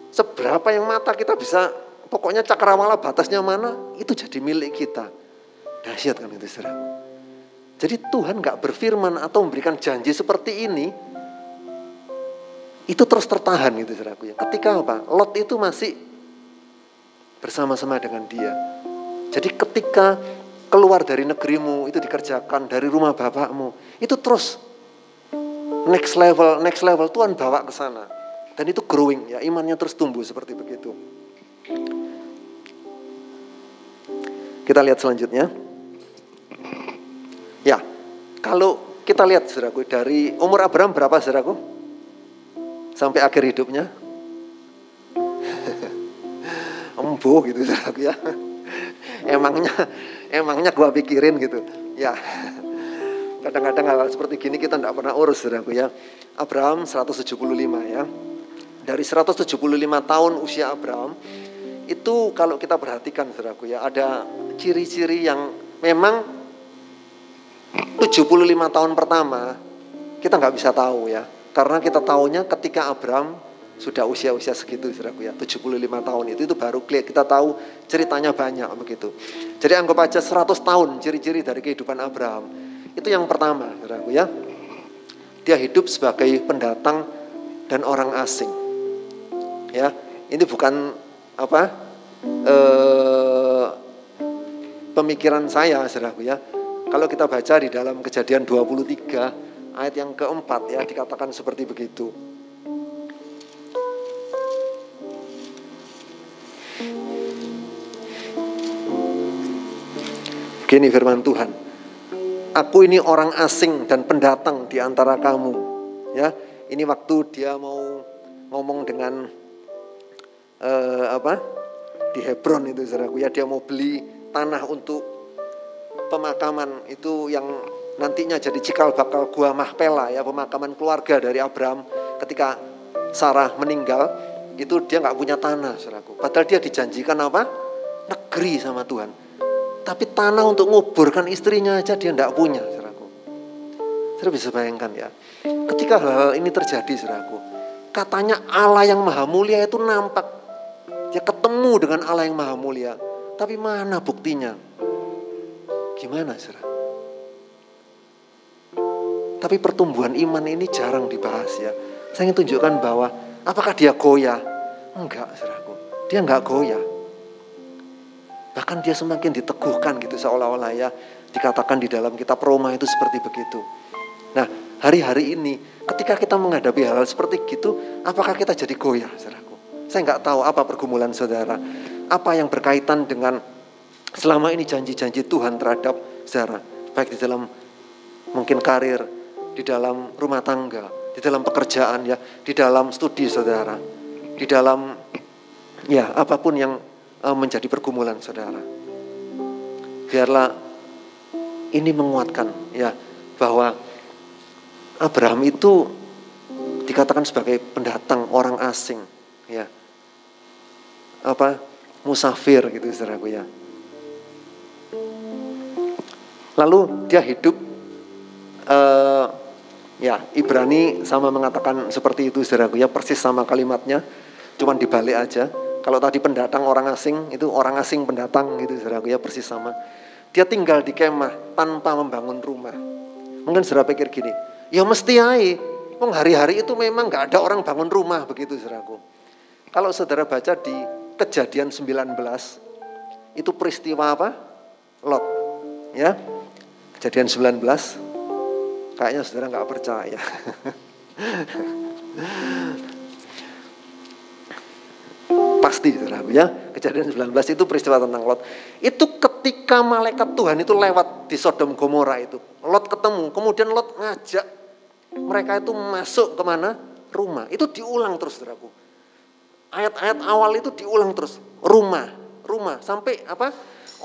S1: Seberapa yang mata kita bisa, pokoknya cakrawala batasnya mana, itu jadi milik kita. Dahsyat kan itu saudaraku. Jadi Tuhan gak berfirman atau memberikan janji seperti ini, itu terus tertahan gitu saudaraku ya. Ketika apa? Lot itu masih bersama-sama dengan dia. Jadi ketika keluar dari negerimu itu dikerjakan dari rumah bapakmu, itu terus next level, next level Tuhan bawa ke sana. Dan itu growing ya, imannya terus tumbuh seperti begitu. Kita lihat selanjutnya. Ya, kalau kita lihat saudaraku dari umur Abraham berapa saudaraku? Sampai akhir hidupnya? Embo gitu saudaraku ya. Emangnya, emangnya gua pikirin gitu. Ya, Kadang-kadang hal, hal seperti gini kita tidak pernah urus, saudaraku ya. Abraham 175 ya. Dari 175 tahun usia Abraham, itu kalau kita perhatikan, saudaraku ya, ada ciri-ciri yang memang 75 tahun pertama kita nggak bisa tahu ya. Karena kita tahunya ketika Abraham sudah usia-usia segitu saudaraku ya 75 tahun itu itu baru clear kita tahu ceritanya banyak begitu jadi anggap aja 100 tahun ciri-ciri dari kehidupan Abraham itu yang pertama, saudaraku ya. Dia hidup sebagai pendatang dan orang asing. Ya, ini bukan apa eh, pemikiran saya, saudaraku ya. Kalau kita baca di dalam Kejadian 23 ayat yang keempat ya dikatakan seperti begitu. Begini firman Tuhan aku ini orang asing dan pendatang di antara kamu. Ya, ini waktu dia mau ngomong dengan uh, apa di Hebron itu saudaraku ya dia mau beli tanah untuk pemakaman itu yang nantinya jadi cikal bakal gua Mahpela ya pemakaman keluarga dari Abraham ketika Sarah meninggal itu dia nggak punya tanah saudaraku padahal dia dijanjikan apa negeri sama Tuhan tapi tanah untuk nguburkan istrinya aja dia tidak punya, saudaraku. Saya bisa bayangkan ya. Ketika hal, hal ini terjadi, saudaraku. katanya Allah yang maha mulia itu nampak. Dia ketemu dengan Allah yang maha mulia. Tapi mana buktinya? Gimana saudara? Tapi pertumbuhan iman ini jarang dibahas ya. Saya ingin tunjukkan bahwa apakah dia goyah? Enggak, saudaraku. Dia enggak goyah. Bahkan dia semakin diteguhkan gitu seolah-olah ya. Dikatakan di dalam kitab Roma itu seperti begitu. Nah, hari-hari ini ketika kita menghadapi hal, hal seperti gitu, apakah kita jadi goyah, saudaraku? Saya nggak tahu apa pergumulan saudara, apa yang berkaitan dengan selama ini janji-janji Tuhan terhadap saudara, baik di dalam mungkin karir, di dalam rumah tangga, di dalam pekerjaan ya, di dalam studi saudara, di dalam ya apa pun yang uh, menjadi pergumulan saudara. Biarlah ini menguatkan ya bahwa Abraham itu dikatakan sebagai pendatang orang asing ya. Apa? musafir gitu saudaraku ya. Lalu dia hidup uh, Ya, Ibrani sama mengatakan seperti itu saudaraku ya, persis sama kalimatnya, cuman dibalik aja. Kalau tadi pendatang orang asing, itu orang asing pendatang gitu saudaraku ya, persis sama. Dia tinggal di kemah tanpa membangun rumah. Mungkin saudara pikir gini, ya mesti aja, Wong hari-hari itu memang nggak ada orang bangun rumah begitu saudaraku. Kalau saudara baca di kejadian 19, itu peristiwa apa? Lot. Ya, kejadian 19, Kayaknya saudara nggak percaya. Pasti saudara ya. Kejadian 19 itu peristiwa tentang Lot. Itu ketika malaikat Tuhan itu lewat di Sodom Gomora itu. Lot ketemu. Kemudian Lot ngajak mereka itu masuk ke mana? Rumah. Itu diulang terus saudaraku. Ayat-ayat awal itu diulang terus. Rumah. Rumah. Sampai apa?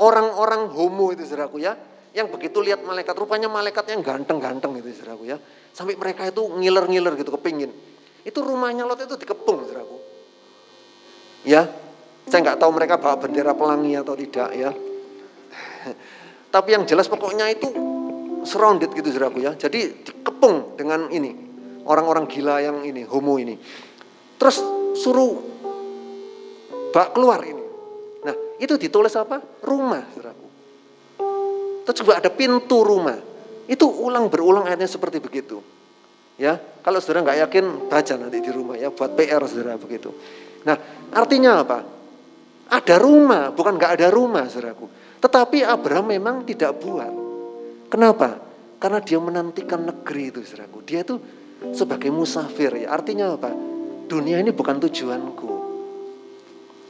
S1: Orang-orang homo itu saudaraku ya yang begitu lihat malaikat rupanya malaikat yang ganteng-ganteng gitu saudaraku ya sampai mereka itu ngiler-ngiler gitu kepingin itu rumahnya Lot itu dikepung saudaraku ya saya nggak tahu mereka bawa bendera pelangi atau tidak ya tapi yang jelas pokoknya itu surrounded gitu saudaraku ya jadi dikepung dengan ini orang-orang gila yang ini homo ini terus suruh bak keluar ini nah itu ditulis apa rumah saudaraku Terus juga ada pintu rumah. Itu ulang berulang ayatnya seperti begitu. Ya, kalau saudara nggak yakin baca nanti di rumah ya buat PR saudara begitu. Nah, artinya apa? Ada rumah, bukan nggak ada rumah, saudaraku. Tetapi Abraham memang tidak buat. Kenapa? Karena dia menantikan negeri itu, saudaraku. Dia itu sebagai musafir ya. Artinya apa? Dunia ini bukan tujuanku.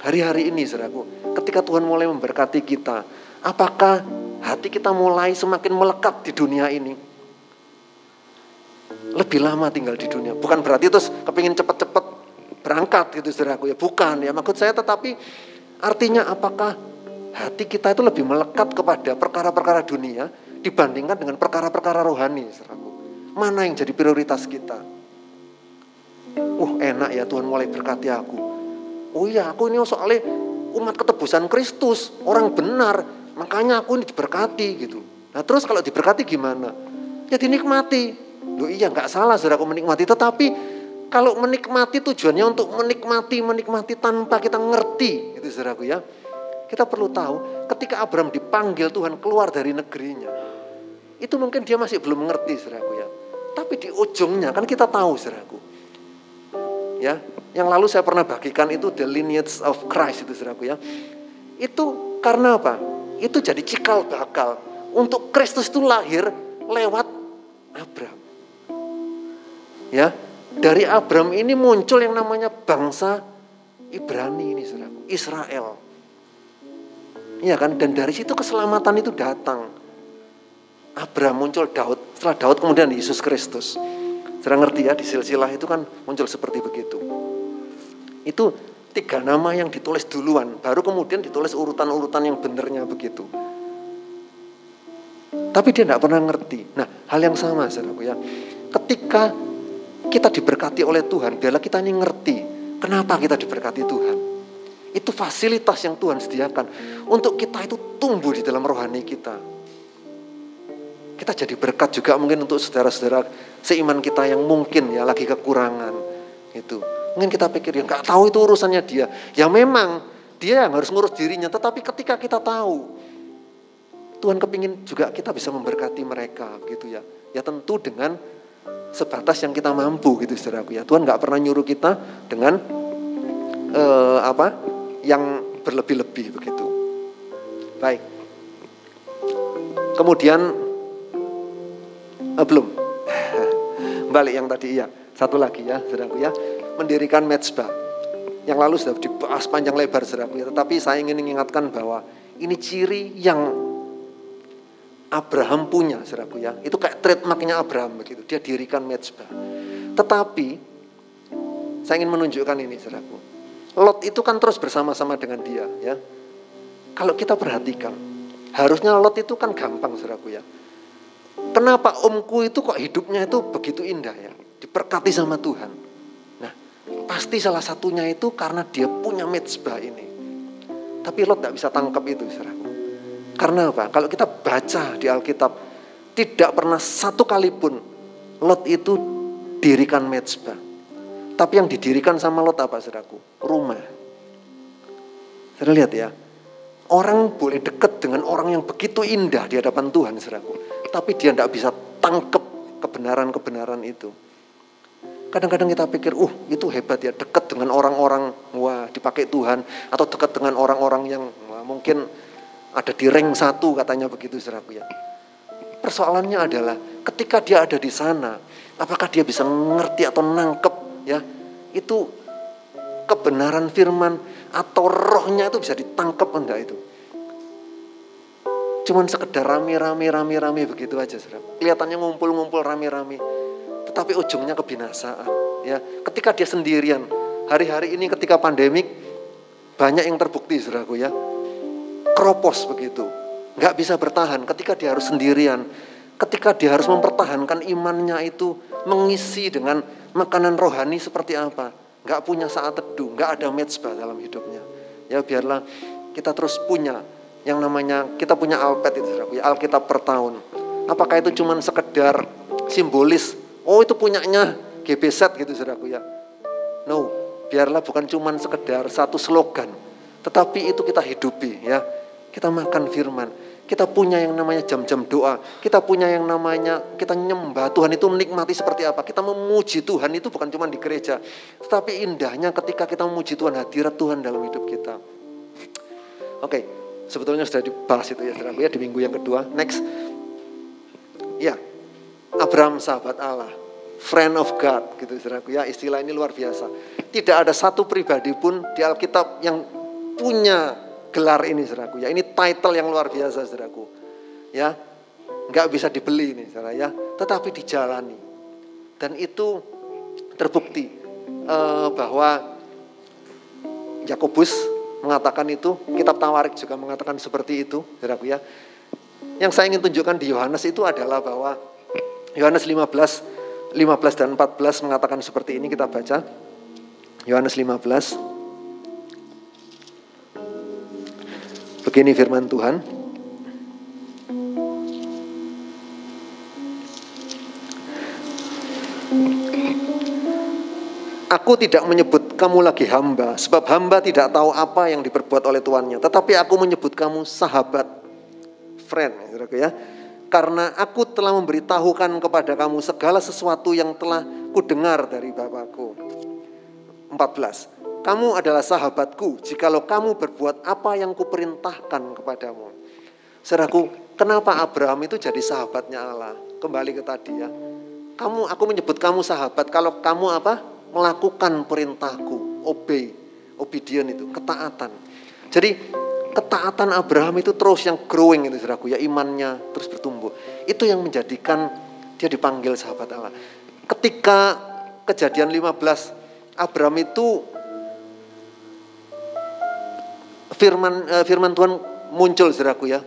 S1: Hari-hari ini, saudaraku, ketika Tuhan mulai memberkati kita, apakah hati kita mulai semakin melekat di dunia ini. Lebih lama tinggal di dunia. Bukan berarti terus kepingin cepat-cepat berangkat gitu saudaraku ya. Bukan ya maksud saya tetapi artinya apakah hati kita itu lebih melekat kepada perkara-perkara dunia dibandingkan dengan perkara-perkara rohani saudaraku. Mana yang jadi prioritas kita? Uh enak ya Tuhan mulai berkati aku. Oh iya aku ini soalnya umat ketebusan Kristus, orang benar, Makanya aku ini diberkati gitu. Nah terus kalau diberkati gimana? Ya dinikmati. Loh iya nggak salah saudara aku menikmati. Tetapi kalau menikmati tujuannya untuk menikmati, menikmati tanpa kita ngerti. Itu saudaraku ya. Kita perlu tahu ketika Abraham dipanggil Tuhan keluar dari negerinya. Itu mungkin dia masih belum mengerti saudaraku ya. Tapi di ujungnya kan kita tahu saudaraku. Ya, yang lalu saya pernah bagikan itu the lineage of Christ itu saudaraku ya. Itu karena apa? itu jadi cikal bakal untuk Kristus itu lahir lewat Abraham. Ya, dari Abraham ini muncul yang namanya bangsa Ibrani ini, saudaraku, Israel. Iya kan? Dan dari situ keselamatan itu datang. Abraham muncul Daud, setelah Daud kemudian Yesus Kristus. Saya ngerti ya, di silsilah itu kan muncul seperti begitu. Itu tiga nama yang ditulis duluan, baru kemudian ditulis urutan-urutan yang benernya begitu. Tapi dia tidak pernah ngerti. Nah, hal yang sama, saudaraku ya. Ketika kita diberkati oleh Tuhan, biarlah kita ini ngerti kenapa kita diberkati Tuhan. Itu fasilitas yang Tuhan sediakan untuk kita itu tumbuh di dalam rohani kita. Kita jadi berkat juga mungkin untuk saudara-saudara seiman kita yang mungkin ya lagi kekurangan Itu. Mungkin kita pikir ya nggak tahu itu urusannya dia. Ya memang dia yang harus ngurus dirinya. Tetapi ketika kita tahu Tuhan kepingin juga kita bisa memberkati mereka gitu ya. Ya tentu dengan sebatas yang kita mampu gitu saudaraku ya. Tuhan nggak pernah nyuruh kita dengan uh, apa yang berlebih-lebih begitu. Baik. Kemudian uh, belum balik yang tadi ya. Satu lagi ya, saudaraku ya, mendirikan mezbah. Yang lalu sudah dibahas panjang lebar saudaraku ya. Tetapi saya ingin mengingatkan bahwa ini ciri yang Abraham punya, saudaraku ya. Itu kayak trademarknya Abraham begitu. Dia dirikan mezbah. Tetapi saya ingin menunjukkan ini, saudaraku. Lot itu kan terus bersama-sama dengan dia, ya. Kalau kita perhatikan, harusnya Lot itu kan gampang, saudaraku ya. Kenapa omku itu kok hidupnya itu begitu indah ya? Diberkati sama Tuhan. Pasti salah satunya itu karena dia punya mezbah ini. Tapi Lot tidak bisa tangkap itu, saudaraku. Karena apa? Kalau kita baca di Alkitab, tidak pernah satu kali pun Lot itu dirikan mezbah. Tapi yang didirikan sama Lot apa, saudaraku? Rumah. Saya lihat ya, orang boleh dekat dengan orang yang begitu indah di hadapan Tuhan, saudaraku tapi dia tidak bisa tangkep kebenaran-kebenaran itu. Kadang-kadang kita pikir, uh itu hebat ya, dekat dengan orang-orang, wah dipakai Tuhan, atau dekat dengan orang-orang yang wah, mungkin ada di ring satu katanya begitu serabu ya. Persoalannya adalah ketika dia ada di sana, apakah dia bisa mengerti atau nangkep ya itu kebenaran firman atau rohnya itu bisa ditangkap enggak itu? Cuman sekedar rame-rame, rame-rame begitu aja, saudara. Kelihatannya ngumpul-ngumpul rame-rame. Tetapi ujungnya kebinasaan. Ya, ketika dia sendirian, hari-hari ini ketika pandemik, banyak yang terbukti, saudaraku ya. Kropos begitu. Nggak bisa bertahan ketika dia harus sendirian. Ketika dia harus mempertahankan imannya itu mengisi dengan makanan rohani seperti apa. Nggak punya saat teduh, nggak ada mezbah dalam hidupnya. Ya biarlah kita terus punya yang namanya kita punya Alpet itu saudara, ya, Alkitab per tahun. Apakah itu cuma sekedar simbolis? Oh itu punyanya GBZ gitu saudaraku ya. No, biarlah bukan cuma sekedar satu slogan, tetapi itu kita hidupi ya. Kita makan firman, kita punya yang namanya jam-jam doa, kita punya yang namanya kita nyembah Tuhan itu menikmati seperti apa. Kita memuji Tuhan itu bukan cuma di gereja, tetapi indahnya ketika kita memuji Tuhan, hadirat Tuhan dalam hidup kita. Oke, okay sebetulnya sudah dibahas itu ya saudara ya di minggu yang kedua. Next. Ya. Abraham sahabat Allah, friend of God gitu saudaraku ya. Istilah ini luar biasa. Tidak ada satu pribadi pun di Alkitab yang punya gelar ini saudaraku ya. Ini title yang luar biasa saudaraku. Ya. nggak bisa dibeli ini saudara ya, tetapi dijalani. Dan itu terbukti uh, bahwa Yakobus mengatakan itu, kitab Tawarik juga mengatakan seperti itu, saudaraku ya. Yang saya ingin tunjukkan di Yohanes itu adalah bahwa Yohanes 15 15 dan 14 mengatakan seperti ini kita baca. Yohanes 15 Begini firman Tuhan. Aku tidak menyebut kamu lagi hamba, sebab hamba tidak tahu apa yang diperbuat oleh tuannya. Tetapi aku menyebut kamu sahabat, friend, ya. Karena aku telah memberitahukan kepada kamu segala sesuatu yang telah kudengar dari Bapakku. 14. Kamu adalah sahabatku jikalau kamu berbuat apa yang kuperintahkan kepadamu. Saudaraku, kenapa Abraham itu jadi sahabatnya Allah? Kembali ke tadi ya. Kamu, aku menyebut kamu sahabat. Kalau kamu apa? melakukan perintahku, obey, obedient itu, ketaatan. Jadi ketaatan Abraham itu terus yang growing itu saudaraku ya imannya terus bertumbuh. Itu yang menjadikan dia dipanggil sahabat Allah. Ketika kejadian 15 Abraham itu firman uh, firman Tuhan muncul saudaraku ya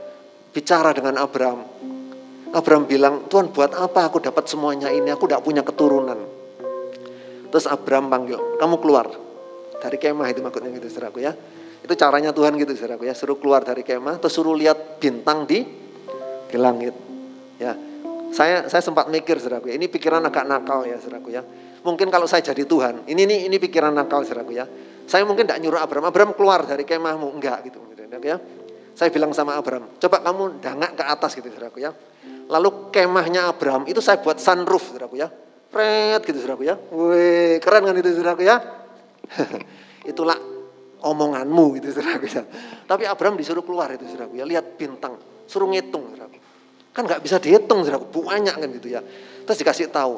S1: bicara dengan Abraham. Abraham bilang, Tuhan buat apa aku dapat semuanya ini? Aku tidak punya keturunan. Terus Abraham panggil, kamu keluar dari kemah itu maksudnya gitu saudaraku ya. Itu caranya Tuhan gitu saudaraku ya, suruh keluar dari kemah, terus suruh lihat bintang di di langit. Ya, saya saya sempat mikir saudaraku ya, ini pikiran agak nakal ya saudaraku ya. Mungkin kalau saya jadi Tuhan, ini ini ini pikiran nakal saudaraku ya. Saya mungkin tidak nyuruh Abraham, Abraham keluar dari kemahmu, enggak gitu, ya. Saya bilang sama Abraham, coba kamu dangak ke atas gitu saudaraku ya. Lalu kemahnya Abraham itu saya buat sunroof saudaraku ya. Pret gitu saudaraku ya. Wih, keren kan itu saudaraku ya. Itulah omonganmu gitu saudaraku ya. Tapi Abraham disuruh keluar itu saudaraku ya, lihat bintang, suruh ngitung saudaraku. Kan nggak bisa dihitung saudaraku, banyak kan gitu ya. Terus dikasih tahu,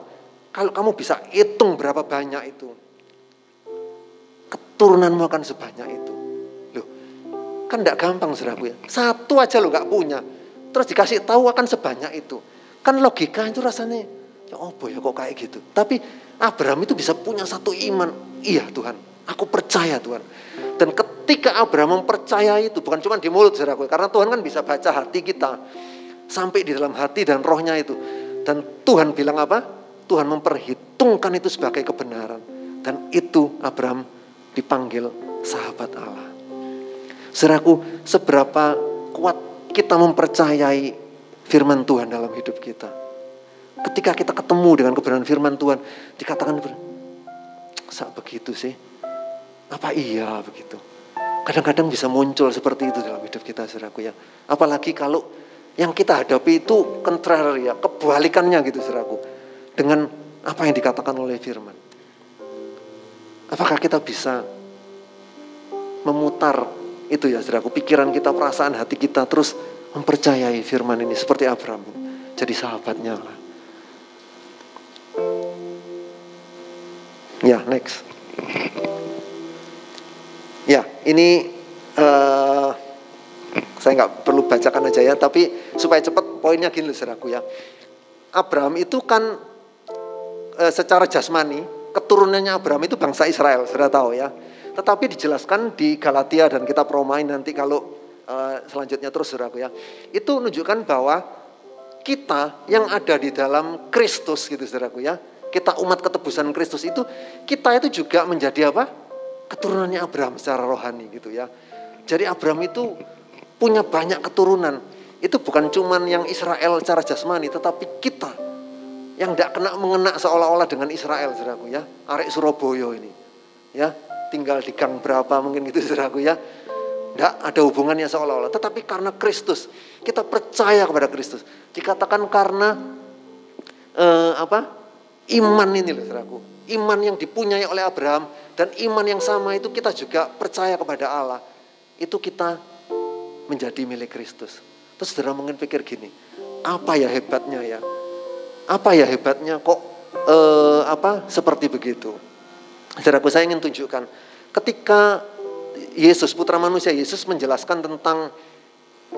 S1: kalau kamu bisa hitung berapa banyak itu, keturunanmu akan sebanyak itu. Loh, kan tidak gampang saudaraku ya. Satu aja lo nggak punya, terus dikasih tahu akan sebanyak itu. Kan logika itu rasanya, ya oh ya kok kayak gitu. Tapi Abraham itu bisa punya satu iman. Iya Tuhan, aku percaya Tuhan. Dan ketika Abraham mempercaya itu, bukan cuma di mulut saudaraku, karena Tuhan kan bisa baca hati kita. Sampai di dalam hati dan rohnya itu. Dan Tuhan bilang apa? Tuhan memperhitungkan itu sebagai kebenaran. Dan itu Abraham dipanggil sahabat Allah. Seraku, seberapa kuat kita mempercayai firman Tuhan dalam hidup kita. Ketika kita ketemu dengan kebenaran firman Tuhan, dikatakan, sak begitu sih? Apa iya begitu? Kadang-kadang bisa muncul seperti itu dalam hidup kita, seraku ya. Apalagi kalau yang kita hadapi itu contrary ya, kebalikannya gitu, seraku dengan apa yang dikatakan oleh firman. Apakah kita bisa memutar itu ya saudaraku, pikiran kita, perasaan hati kita terus mempercayai firman ini seperti Abraham. Jadi sahabatnya lah. Ya, next. Ya, ini uh, saya nggak perlu bacakan aja ya, tapi supaya cepat poinnya gini saudaraku ya. Abraham itu kan e, secara jasmani keturunannya Abraham itu bangsa Israel, sudah tahu ya. Tetapi dijelaskan di Galatia dan kita Romain nanti kalau e, selanjutnya terus saudaraku ya. Itu menunjukkan bahwa kita yang ada di dalam Kristus gitu saudaraku ya. Kita umat ketebusan Kristus itu kita itu juga menjadi apa? Keturunannya Abraham secara rohani gitu ya. Jadi Abraham itu punya banyak keturunan. Itu bukan cuman yang Israel secara jasmani, tetapi kita yang tidak kena mengena seolah-olah dengan Israel, saudaraku ya. Arek Surabaya ini, ya tinggal di gang berapa mungkin gitu, saudaraku ya. Tidak ada hubungannya seolah-olah. Tetapi karena Kristus, kita percaya kepada Kristus. Dikatakan karena eh, apa? Iman ini loh, saudaraku. Iman yang dipunyai oleh Abraham dan iman yang sama itu kita juga percaya kepada Allah. Itu kita menjadi milik Kristus. Terus saudara mungkin pikir gini, apa ya hebatnya ya? Apa ya hebatnya kok eh, apa seperti begitu? Saudaraku saya ingin tunjukkan ketika Yesus putra manusia Yesus menjelaskan tentang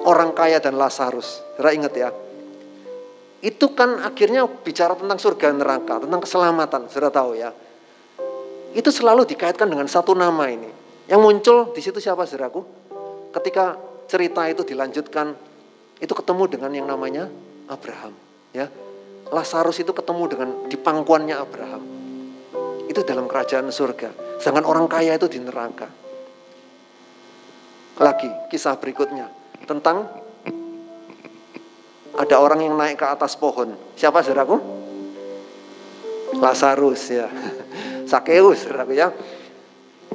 S1: orang kaya dan Lazarus. Saudara ingat ya. Itu kan akhirnya bicara tentang surga neraka, tentang keselamatan, saudara tahu ya. Itu selalu dikaitkan dengan satu nama ini. Yang muncul di situ siapa saudaraku? Ketika cerita itu dilanjutkan, itu ketemu dengan yang namanya Abraham. Ya, Lazarus itu ketemu dengan di pangkuannya Abraham. Itu dalam kerajaan surga. Sedangkan orang kaya itu di neraka. Lagi kisah berikutnya tentang ada orang yang naik ke atas pohon. Siapa saudaraku? Lazarus ya. Sakeus saudaraku ya.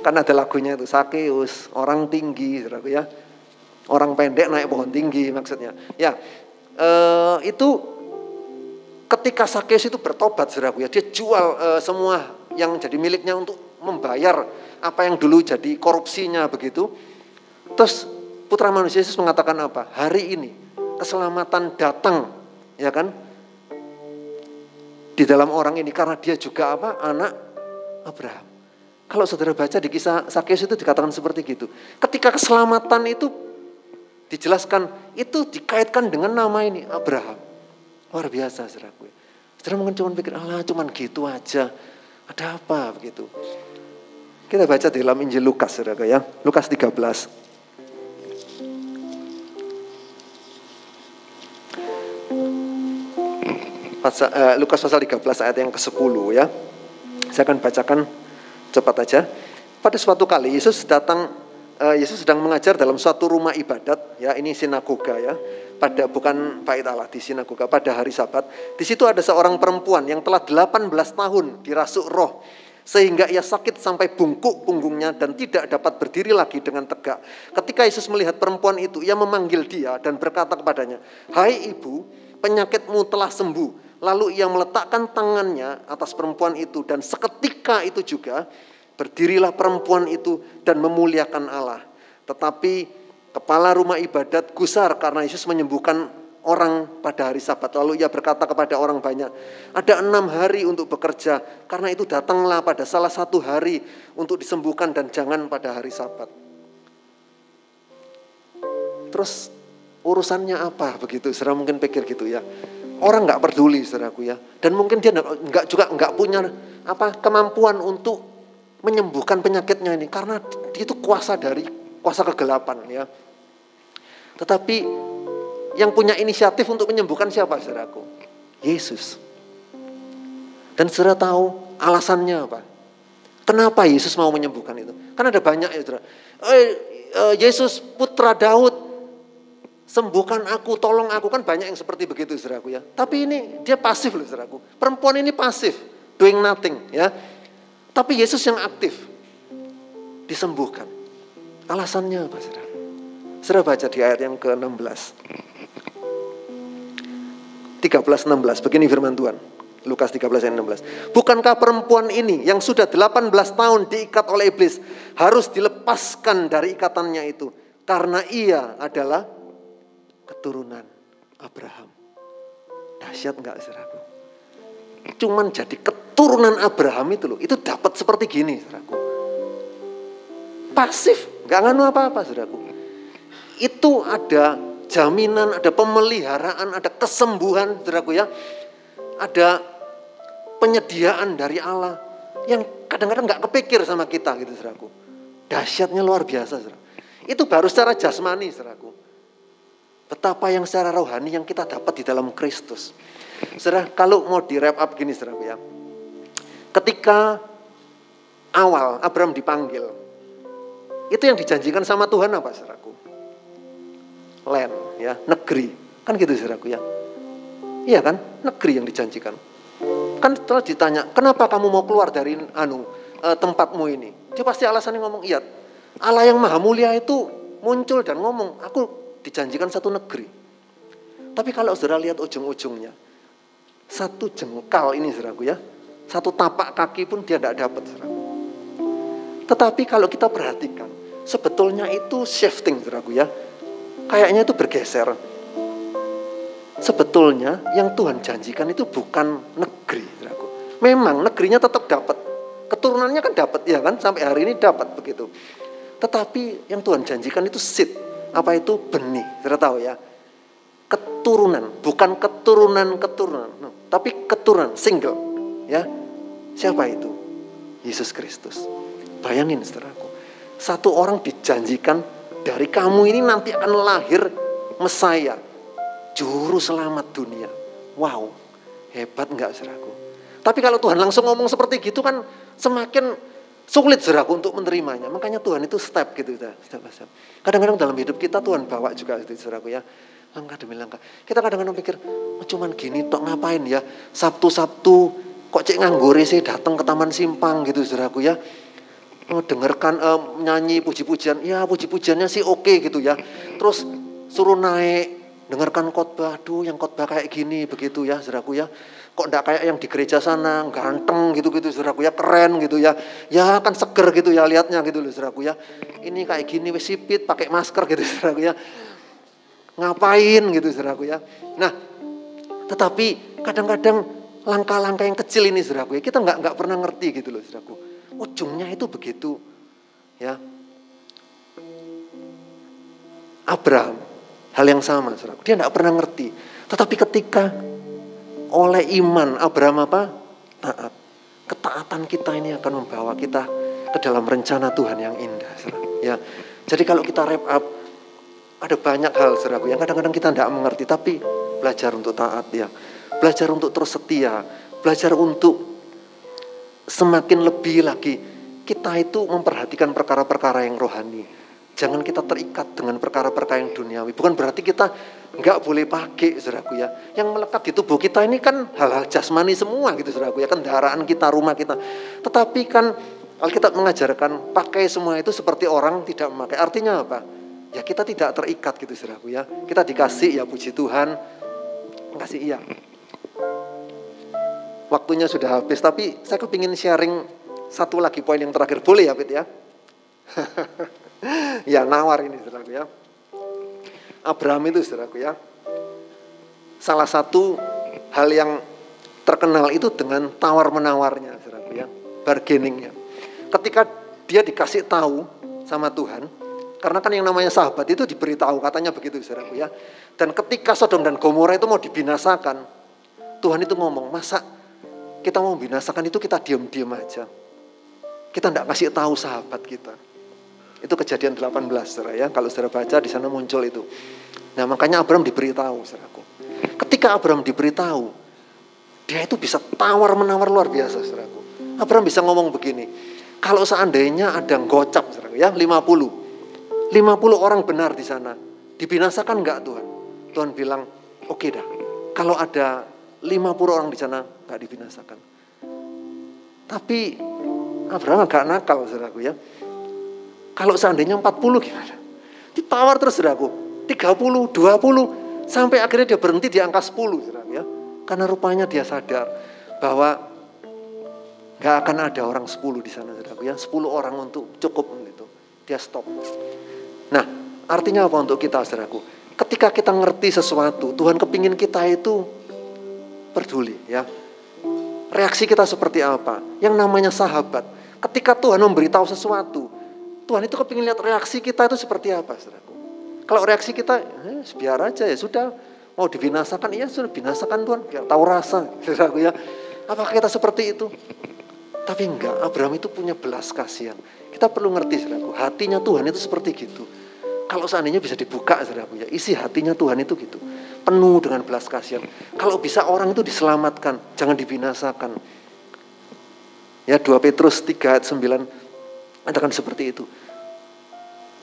S1: Kan ada lagunya itu Sakeus, orang tinggi saudaraku ya. Orang pendek naik pohon tinggi maksudnya. Ya, eh, itu ketika Sakeus itu bertobat saudaraku ya, dia jual uh, semua yang jadi miliknya untuk membayar apa yang dulu jadi korupsinya begitu. Terus putra manusia Yesus mengatakan apa? Hari ini keselamatan datang, ya kan? Di dalam orang ini karena dia juga apa? Anak Abraham. Kalau saudara baca di kisah Sakeus itu dikatakan seperti gitu. Ketika keselamatan itu dijelaskan, itu dikaitkan dengan nama ini Abraham. Luar biasa saudaraku. Saudara mungkin cuma pikir, Allah cuma gitu aja. Ada apa begitu. Kita baca di dalam Injil Lukas saudara ya. Lukas 13. Pasal, uh, Lukas pasal 13 ayat yang ke-10 ya. Saya akan bacakan cepat aja. Pada suatu kali Yesus datang uh, Yesus sedang mengajar dalam suatu rumah ibadat, ya ini sinagoga ya, pada bukan bait Allah di sinagoga pada hari Sabat. Di situ ada seorang perempuan yang telah 18 tahun dirasuk roh sehingga ia sakit sampai bungkuk punggungnya dan tidak dapat berdiri lagi dengan tegak. Ketika Yesus melihat perempuan itu, ia memanggil dia dan berkata kepadanya, "Hai ibu, penyakitmu telah sembuh." Lalu ia meletakkan tangannya atas perempuan itu dan seketika itu juga berdirilah perempuan itu dan memuliakan Allah. Tetapi kepala rumah ibadat gusar karena Yesus menyembuhkan orang pada hari sabat. Lalu ia berkata kepada orang banyak, ada enam hari untuk bekerja, karena itu datanglah pada salah satu hari untuk disembuhkan dan jangan pada hari sabat. Terus urusannya apa begitu? Saudara mungkin pikir gitu ya. Orang nggak peduli saudaraku ya. Dan mungkin dia nggak juga nggak punya apa kemampuan untuk menyembuhkan penyakitnya ini karena itu kuasa dari kuasa kegelapan ya. Tetapi yang punya inisiatif untuk menyembuhkan siapa saudaraku? Yesus. Dan saudara tahu alasannya apa? Kenapa Yesus mau menyembuhkan itu? Karena ada banyak ya saudara. Eh, eh, Yesus putra Daud sembuhkan aku, tolong aku kan banyak yang seperti begitu saudaraku ya. Tapi ini dia pasif loh saudaraku. Perempuan ini pasif, doing nothing ya. Tapi Yesus yang aktif disembuhkan. Alasannya apa saudara? Saudara baca di ayat yang ke-16. 13 16 begini firman Tuhan. Lukas 13 ayat 16. Bukankah perempuan ini yang sudah 18 tahun diikat oleh iblis harus dilepaskan dari ikatannya itu karena ia adalah keturunan Abraham. Dahsyat enggak saudaraku? Cuman jadi keturunan Abraham itu loh, itu dapat seperti gini saudaraku. Pasif, enggak nganu apa-apa saudaraku. Itu ada jaminan, ada pemeliharaan, ada kesembuhan saudaraku ya. Ada penyediaan dari Allah yang kadang-kadang nggak kepikir sama kita gitu saudaraku. Dahsyatnya luar biasa saudara. Itu baru secara jasmani saudaraku. Betapa yang secara rohani yang kita dapat di dalam Kristus. Saudara, kalau mau di wrap up gini saudara ya. Ketika awal Abraham dipanggil, itu yang dijanjikan sama Tuhan apa saudaraku? Land, ya, negeri. Kan gitu saudaraku ya. Iya kan? Negeri yang dijanjikan. Kan setelah ditanya, kenapa kamu mau keluar dari anu eh, tempatmu ini? Dia pasti alasannya ngomong, iya. Allah yang maha mulia itu muncul dan ngomong, aku dijanjikan satu negeri. Tapi kalau saudara lihat ujung-ujungnya, satu jengkal ini saudaraku ya, satu tapak kaki pun dia tidak dapat saudaraku. Tetapi kalau kita perhatikan, sebetulnya itu shifting saudaraku ya, kayaknya itu bergeser. Sebetulnya yang Tuhan janjikan itu bukan negeri saudaraku. Memang negerinya tetap dapat, keturunannya kan dapat ya kan, sampai hari ini dapat begitu. Tetapi yang Tuhan janjikan itu seed, apa itu benih? Sudah tahu ya. Keturunan, bukan keturunan-keturunan, no, tapi keturunan single. Ya. Siapa itu? Yesus Kristus. Bayangin saudaraku. Satu orang dijanjikan dari kamu ini nanti akan lahir Mesaya, juru selamat dunia. Wow, hebat enggak saudaraku? Tapi kalau Tuhan langsung ngomong seperti gitu kan semakin Sulit saudaraku untuk menerimanya. Makanya Tuhan itu step gitu. Step step. Kadang-kadang dalam hidup kita Tuhan bawa juga gitu saudaraku ya. Langkah demi langkah. Kita kadang-kadang pikir, oh, cuman gini tok ngapain ya. Sabtu-Sabtu kok cek nganggur sih datang ke Taman Simpang gitu saudaraku ya. Oh, dengarkan uh, nyanyi puji-pujian. Ya puji-pujiannya sih oke gitu ya. Terus suruh naik dengarkan khotbah, aduh yang khotbah kayak gini begitu ya saudaraku ya kok enggak kayak yang di gereja sana ganteng gitu-gitu saudaraku ya keren gitu ya. Ya kan seger gitu ya liatnya gitu loh saudaraku ya. Ini kayak gini wis sipit pakai masker gitu saudaraku ya. Ngapain gitu saudaraku ya. Nah tetapi kadang-kadang langkah-langkah yang kecil ini saudaraku ya kita nggak nggak pernah ngerti gitu loh saudaraku ujungnya itu begitu ya. Abraham hal yang sama saudaraku dia nggak pernah ngerti. Tetapi ketika oleh iman Abraham apa? Taat. Ketaatan kita ini akan membawa kita ke dalam rencana Tuhan yang indah. Ya. Jadi kalau kita wrap up, ada banyak hal saudaraku yang kadang-kadang kita tidak mengerti, tapi belajar untuk taat ya. Belajar untuk terus setia, belajar untuk semakin lebih lagi kita itu memperhatikan perkara-perkara yang rohani. Jangan kita terikat dengan perkara-perkara yang duniawi. Bukan berarti kita nggak boleh pakai, saudaraku ya. Yang melekat di tubuh kita ini kan hal-hal jasmani semua gitu, saudaraku ya. Kendaraan kita, rumah kita. Tetapi kan Alkitab mengajarkan pakai semua itu seperti orang tidak memakai. Artinya apa? Ya kita tidak terikat gitu, saudaraku ya. Kita dikasih ya puji Tuhan. Kasih iya. Waktunya sudah habis, tapi saya kepingin sharing satu lagi poin yang terakhir. Boleh ya, Pit ya? ya nawar ini saudaraku ya. Abraham itu saudaraku ya. Salah satu hal yang terkenal itu dengan tawar menawarnya saudaraku ya. Bargainingnya. Ketika dia dikasih tahu sama Tuhan, karena kan yang namanya sahabat itu diberitahu katanya begitu saudaraku ya. Dan ketika Sodom dan Gomora itu mau dibinasakan, Tuhan itu ngomong, masa kita mau binasakan itu kita diam-diam aja. Kita tidak kasih tahu sahabat kita. Itu kejadian 18 saudara ya. Kalau saudara baca di sana muncul itu. Nah makanya Abraham diberitahu saudaraku. Ketika Abraham diberitahu, dia itu bisa tawar menawar luar biasa saudaraku. Abraham bisa ngomong begini, kalau seandainya ada gocap saudaraku ya 50. 50 orang benar di sana. Dibinasakan enggak Tuhan? Tuhan bilang, oke okay dah. Kalau ada 50 orang di sana enggak dibinasakan. Tapi Abraham agak nakal saudaraku ya. Kalau seandainya 40 gimana? Ditawar terus saudaraku. 30, 20, sampai akhirnya dia berhenti di angka 10 saudaraku ya. Karena rupanya dia sadar bahwa nggak akan ada orang 10 di sana saudaraku ya. 10 orang untuk cukup gitu. Dia stop. Nah, artinya apa untuk kita saudaraku? Ketika kita ngerti sesuatu, Tuhan kepingin kita itu peduli ya. Reaksi kita seperti apa? Yang namanya sahabat. Ketika Tuhan memberitahu sesuatu, Tuhan itu kepingin lihat reaksi kita itu seperti apa, saudaraku. Kalau reaksi kita, eh, biar aja ya sudah, mau dibinasakan, iya sudah binasakan Tuhan, biar tahu rasa, saudaraku ya. Apakah kita seperti itu? Tapi enggak, Abraham itu punya belas kasihan. Kita perlu ngerti, saudaraku, hatinya Tuhan itu seperti gitu. Kalau seandainya bisa dibuka, saudaraku ya, isi hatinya Tuhan itu gitu. Penuh dengan belas kasihan. Kalau bisa orang itu diselamatkan, jangan dibinasakan. Ya 2 Petrus 3 ayat 9 Katakan seperti itu.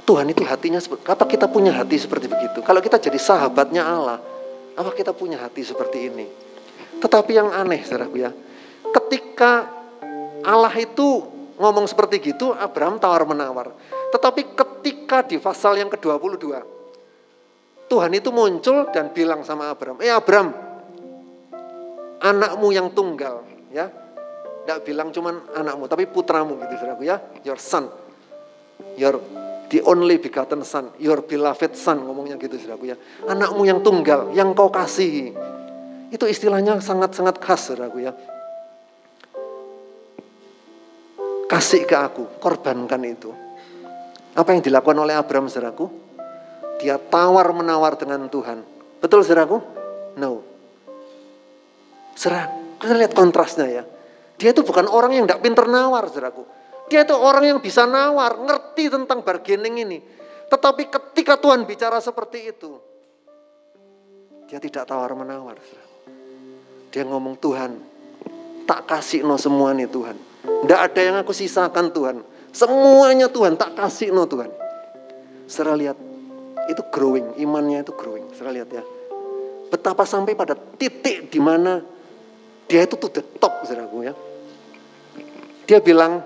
S1: Tuhan itu hatinya seperti apa kita punya hati seperti begitu? Kalau kita jadi sahabatnya Allah, apa kita punya hati seperti ini? Tetapi yang aneh, saudaraku ya, ketika Allah itu ngomong seperti gitu, Abraham tawar menawar. Tetapi ketika di pasal yang ke-22, Tuhan itu muncul dan bilang sama Abraham, eh Abraham, anakmu yang tunggal, ya, tidak bilang cuman anakmu, tapi putramu gitu saudaraku ya. Your son. Your the only begotten son. Your beloved son ngomongnya gitu saudaraku ya. Anakmu yang tunggal, yang kau kasihi. Itu istilahnya sangat-sangat khas saudaraku ya. Kasih ke aku, korbankan itu. Apa yang dilakukan oleh Abraham saudaraku? Dia tawar menawar dengan Tuhan. Betul saudaraku? No. Serah, kita lihat kontrasnya ya. Dia itu bukan orang yang tidak pinter nawar, saudaraku. Dia itu orang yang bisa nawar, ngerti tentang bargaining ini. Tetapi ketika Tuhan bicara seperti itu, dia tidak tawar menawar. Dia ngomong Tuhan, tak kasih no semua nih Tuhan. Tidak ada yang aku sisakan Tuhan. Semuanya Tuhan, tak kasih no Tuhan. Serah lihat, itu growing, imannya itu growing. Serah lihat ya. Betapa sampai pada titik di mana dia itu tuh the top, saudaraku ya. Dia bilang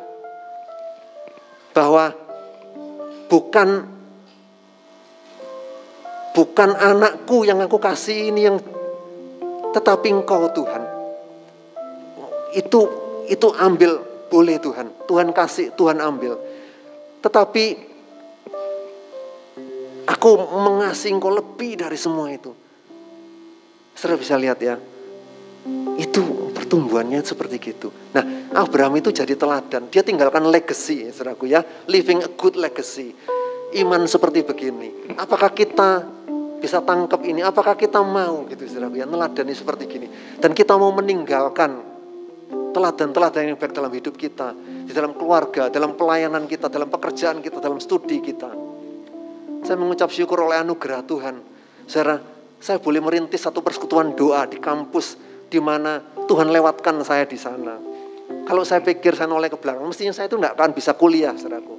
S1: bahwa bukan bukan anakku yang aku kasih ini yang tetapi engkau Tuhan. Itu itu ambil boleh Tuhan. Tuhan kasih, Tuhan ambil. Tetapi aku mengasihi engkau lebih dari semua itu. Saudara bisa lihat ya. Itu pertumbuhannya seperti gitu. Nah, Abraham itu jadi teladan. Dia tinggalkan legacy, saudaraku ya. Living a good legacy. Iman seperti begini. Apakah kita bisa tangkap ini? Apakah kita mau gitu, saudaraku ya. Neladani seperti gini. Dan kita mau meninggalkan teladan-teladan yang baik dalam hidup kita. Di dalam keluarga, dalam pelayanan kita, dalam pekerjaan kita, dalam studi kita. Saya mengucap syukur oleh anugerah Tuhan. Saudara, saya boleh merintis satu persekutuan doa di kampus di mana Tuhan lewatkan saya di sana. Kalau saya pikir saya noleh ke belakang, mestinya saya itu tidak akan bisa kuliah, saudaraku.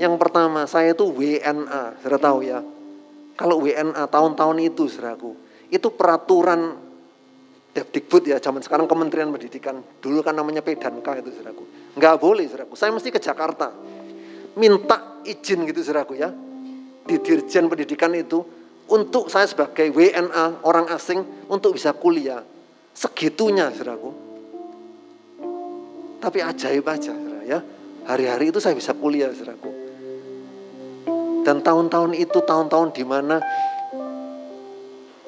S1: Yang pertama, saya itu WNA, sudah tahu ya. Kalau WNA tahun-tahun itu, saudaraku, itu peraturan Depdikbud ya, zaman sekarang Kementerian Pendidikan. Dulu kan namanya Pedank itu, saudaraku. Enggak boleh, saudaraku. Saya mesti ke Jakarta. Minta izin gitu, saudaraku ya. Di Dirjen Pendidikan itu, untuk saya sebagai WNA, orang asing, untuk bisa kuliah. Segitunya, saudaraku. Tapi ajaib aja, saudara ya. Hari-hari itu saya bisa kuliah, saudaraku. Dan tahun-tahun itu tahun-tahun di mana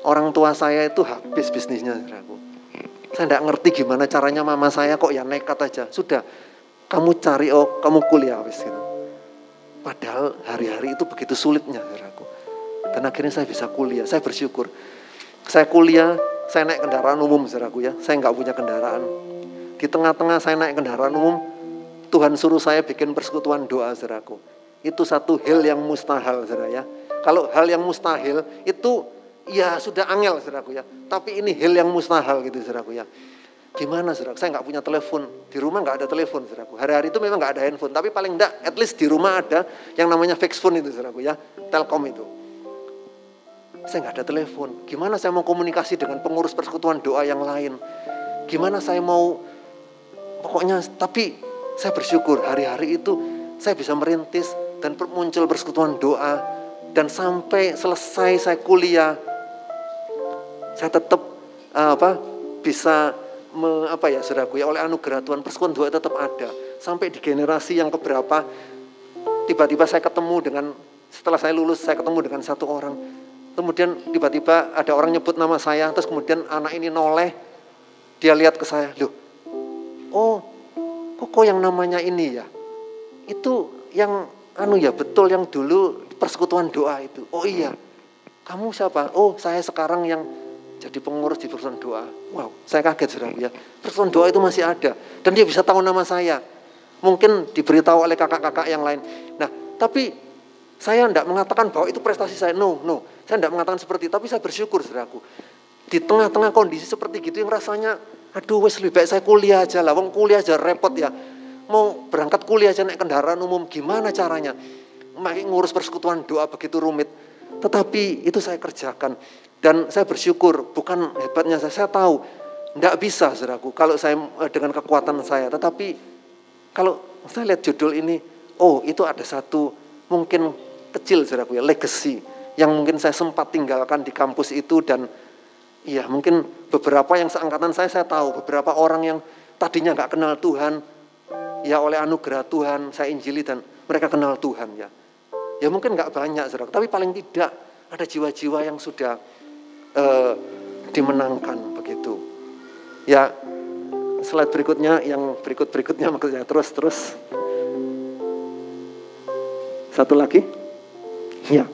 S1: orang tua saya itu habis bisnisnya, saudaraku. Saya tidak ngerti gimana caranya mama saya kok ya nekat aja. Sudah, kamu cari oh, kamu kuliah habis gitu. Padahal hari-hari itu begitu sulitnya, saudaraku. Dan akhirnya saya bisa kuliah, saya bersyukur. Saya kuliah, saya naik kendaraan umum, saudaraku ya. Saya nggak punya kendaraan. Di tengah-tengah saya naik kendaraan umum, Tuhan suruh saya bikin persekutuan doa, saudaraku itu satu hal yang mustahil, saudara ya. Kalau hal yang mustahil itu ya sudah angel, saudaraku ya. Tapi ini hal yang mustahil gitu, saudaraku ya. Gimana, saudara? Saya nggak punya telepon. Di rumah nggak ada telepon, saudaraku. Hari-hari itu memang nggak ada handphone. Tapi paling enggak, at least di rumah ada yang namanya fix phone itu, saudaraku ya. Telkom itu. Saya nggak ada telepon. Gimana saya mau komunikasi dengan pengurus persekutuan doa yang lain? Gimana saya mau, pokoknya, tapi saya bersyukur hari-hari itu saya bisa merintis dan muncul persekutuan doa dan sampai selesai saya kuliah saya tetap uh, apa bisa me, apa ya saudaraku ya oleh anugerah Tuhan persekutuan doa tetap ada sampai di generasi yang keberapa tiba-tiba saya ketemu dengan setelah saya lulus saya ketemu dengan satu orang kemudian tiba-tiba ada orang nyebut nama saya terus kemudian anak ini noleh dia lihat ke saya loh oh kok yang namanya ini ya itu yang anu ya betul yang dulu persekutuan doa itu. Oh iya, kamu siapa? Oh saya sekarang yang jadi pengurus di persekutuan doa. Wow, saya kaget sudah ya. Persekutuan doa itu masih ada dan dia bisa tahu nama saya. Mungkin diberitahu oleh kakak-kakak yang lain. Nah, tapi saya tidak mengatakan bahwa itu prestasi saya. No, no. Saya tidak mengatakan seperti itu. Tapi saya bersyukur, saudaraku. Di tengah-tengah kondisi seperti gitu yang rasanya, aduh wes lebih baik saya kuliah aja lah. Wong kuliah aja repot ya mau berangkat kuliah aja naik kendaraan umum, gimana caranya? Makin ngurus persekutuan doa begitu rumit. Tetapi itu saya kerjakan. Dan saya bersyukur, bukan hebatnya saya, saya tahu. Tidak bisa, saudaraku, kalau saya eh, dengan kekuatan saya. Tetapi kalau saya lihat judul ini, oh itu ada satu mungkin kecil, saudaraku ya, legacy. Yang mungkin saya sempat tinggalkan di kampus itu dan Iya mungkin beberapa yang seangkatan saya saya tahu beberapa orang yang tadinya nggak kenal Tuhan ya oleh anugerah Tuhan saya injili dan mereka kenal Tuhan ya. Ya mungkin nggak banyak saudara, tapi paling tidak ada jiwa-jiwa yang sudah uh, dimenangkan begitu. Ya slide berikutnya yang berikut berikutnya maksudnya terus terus satu lagi ya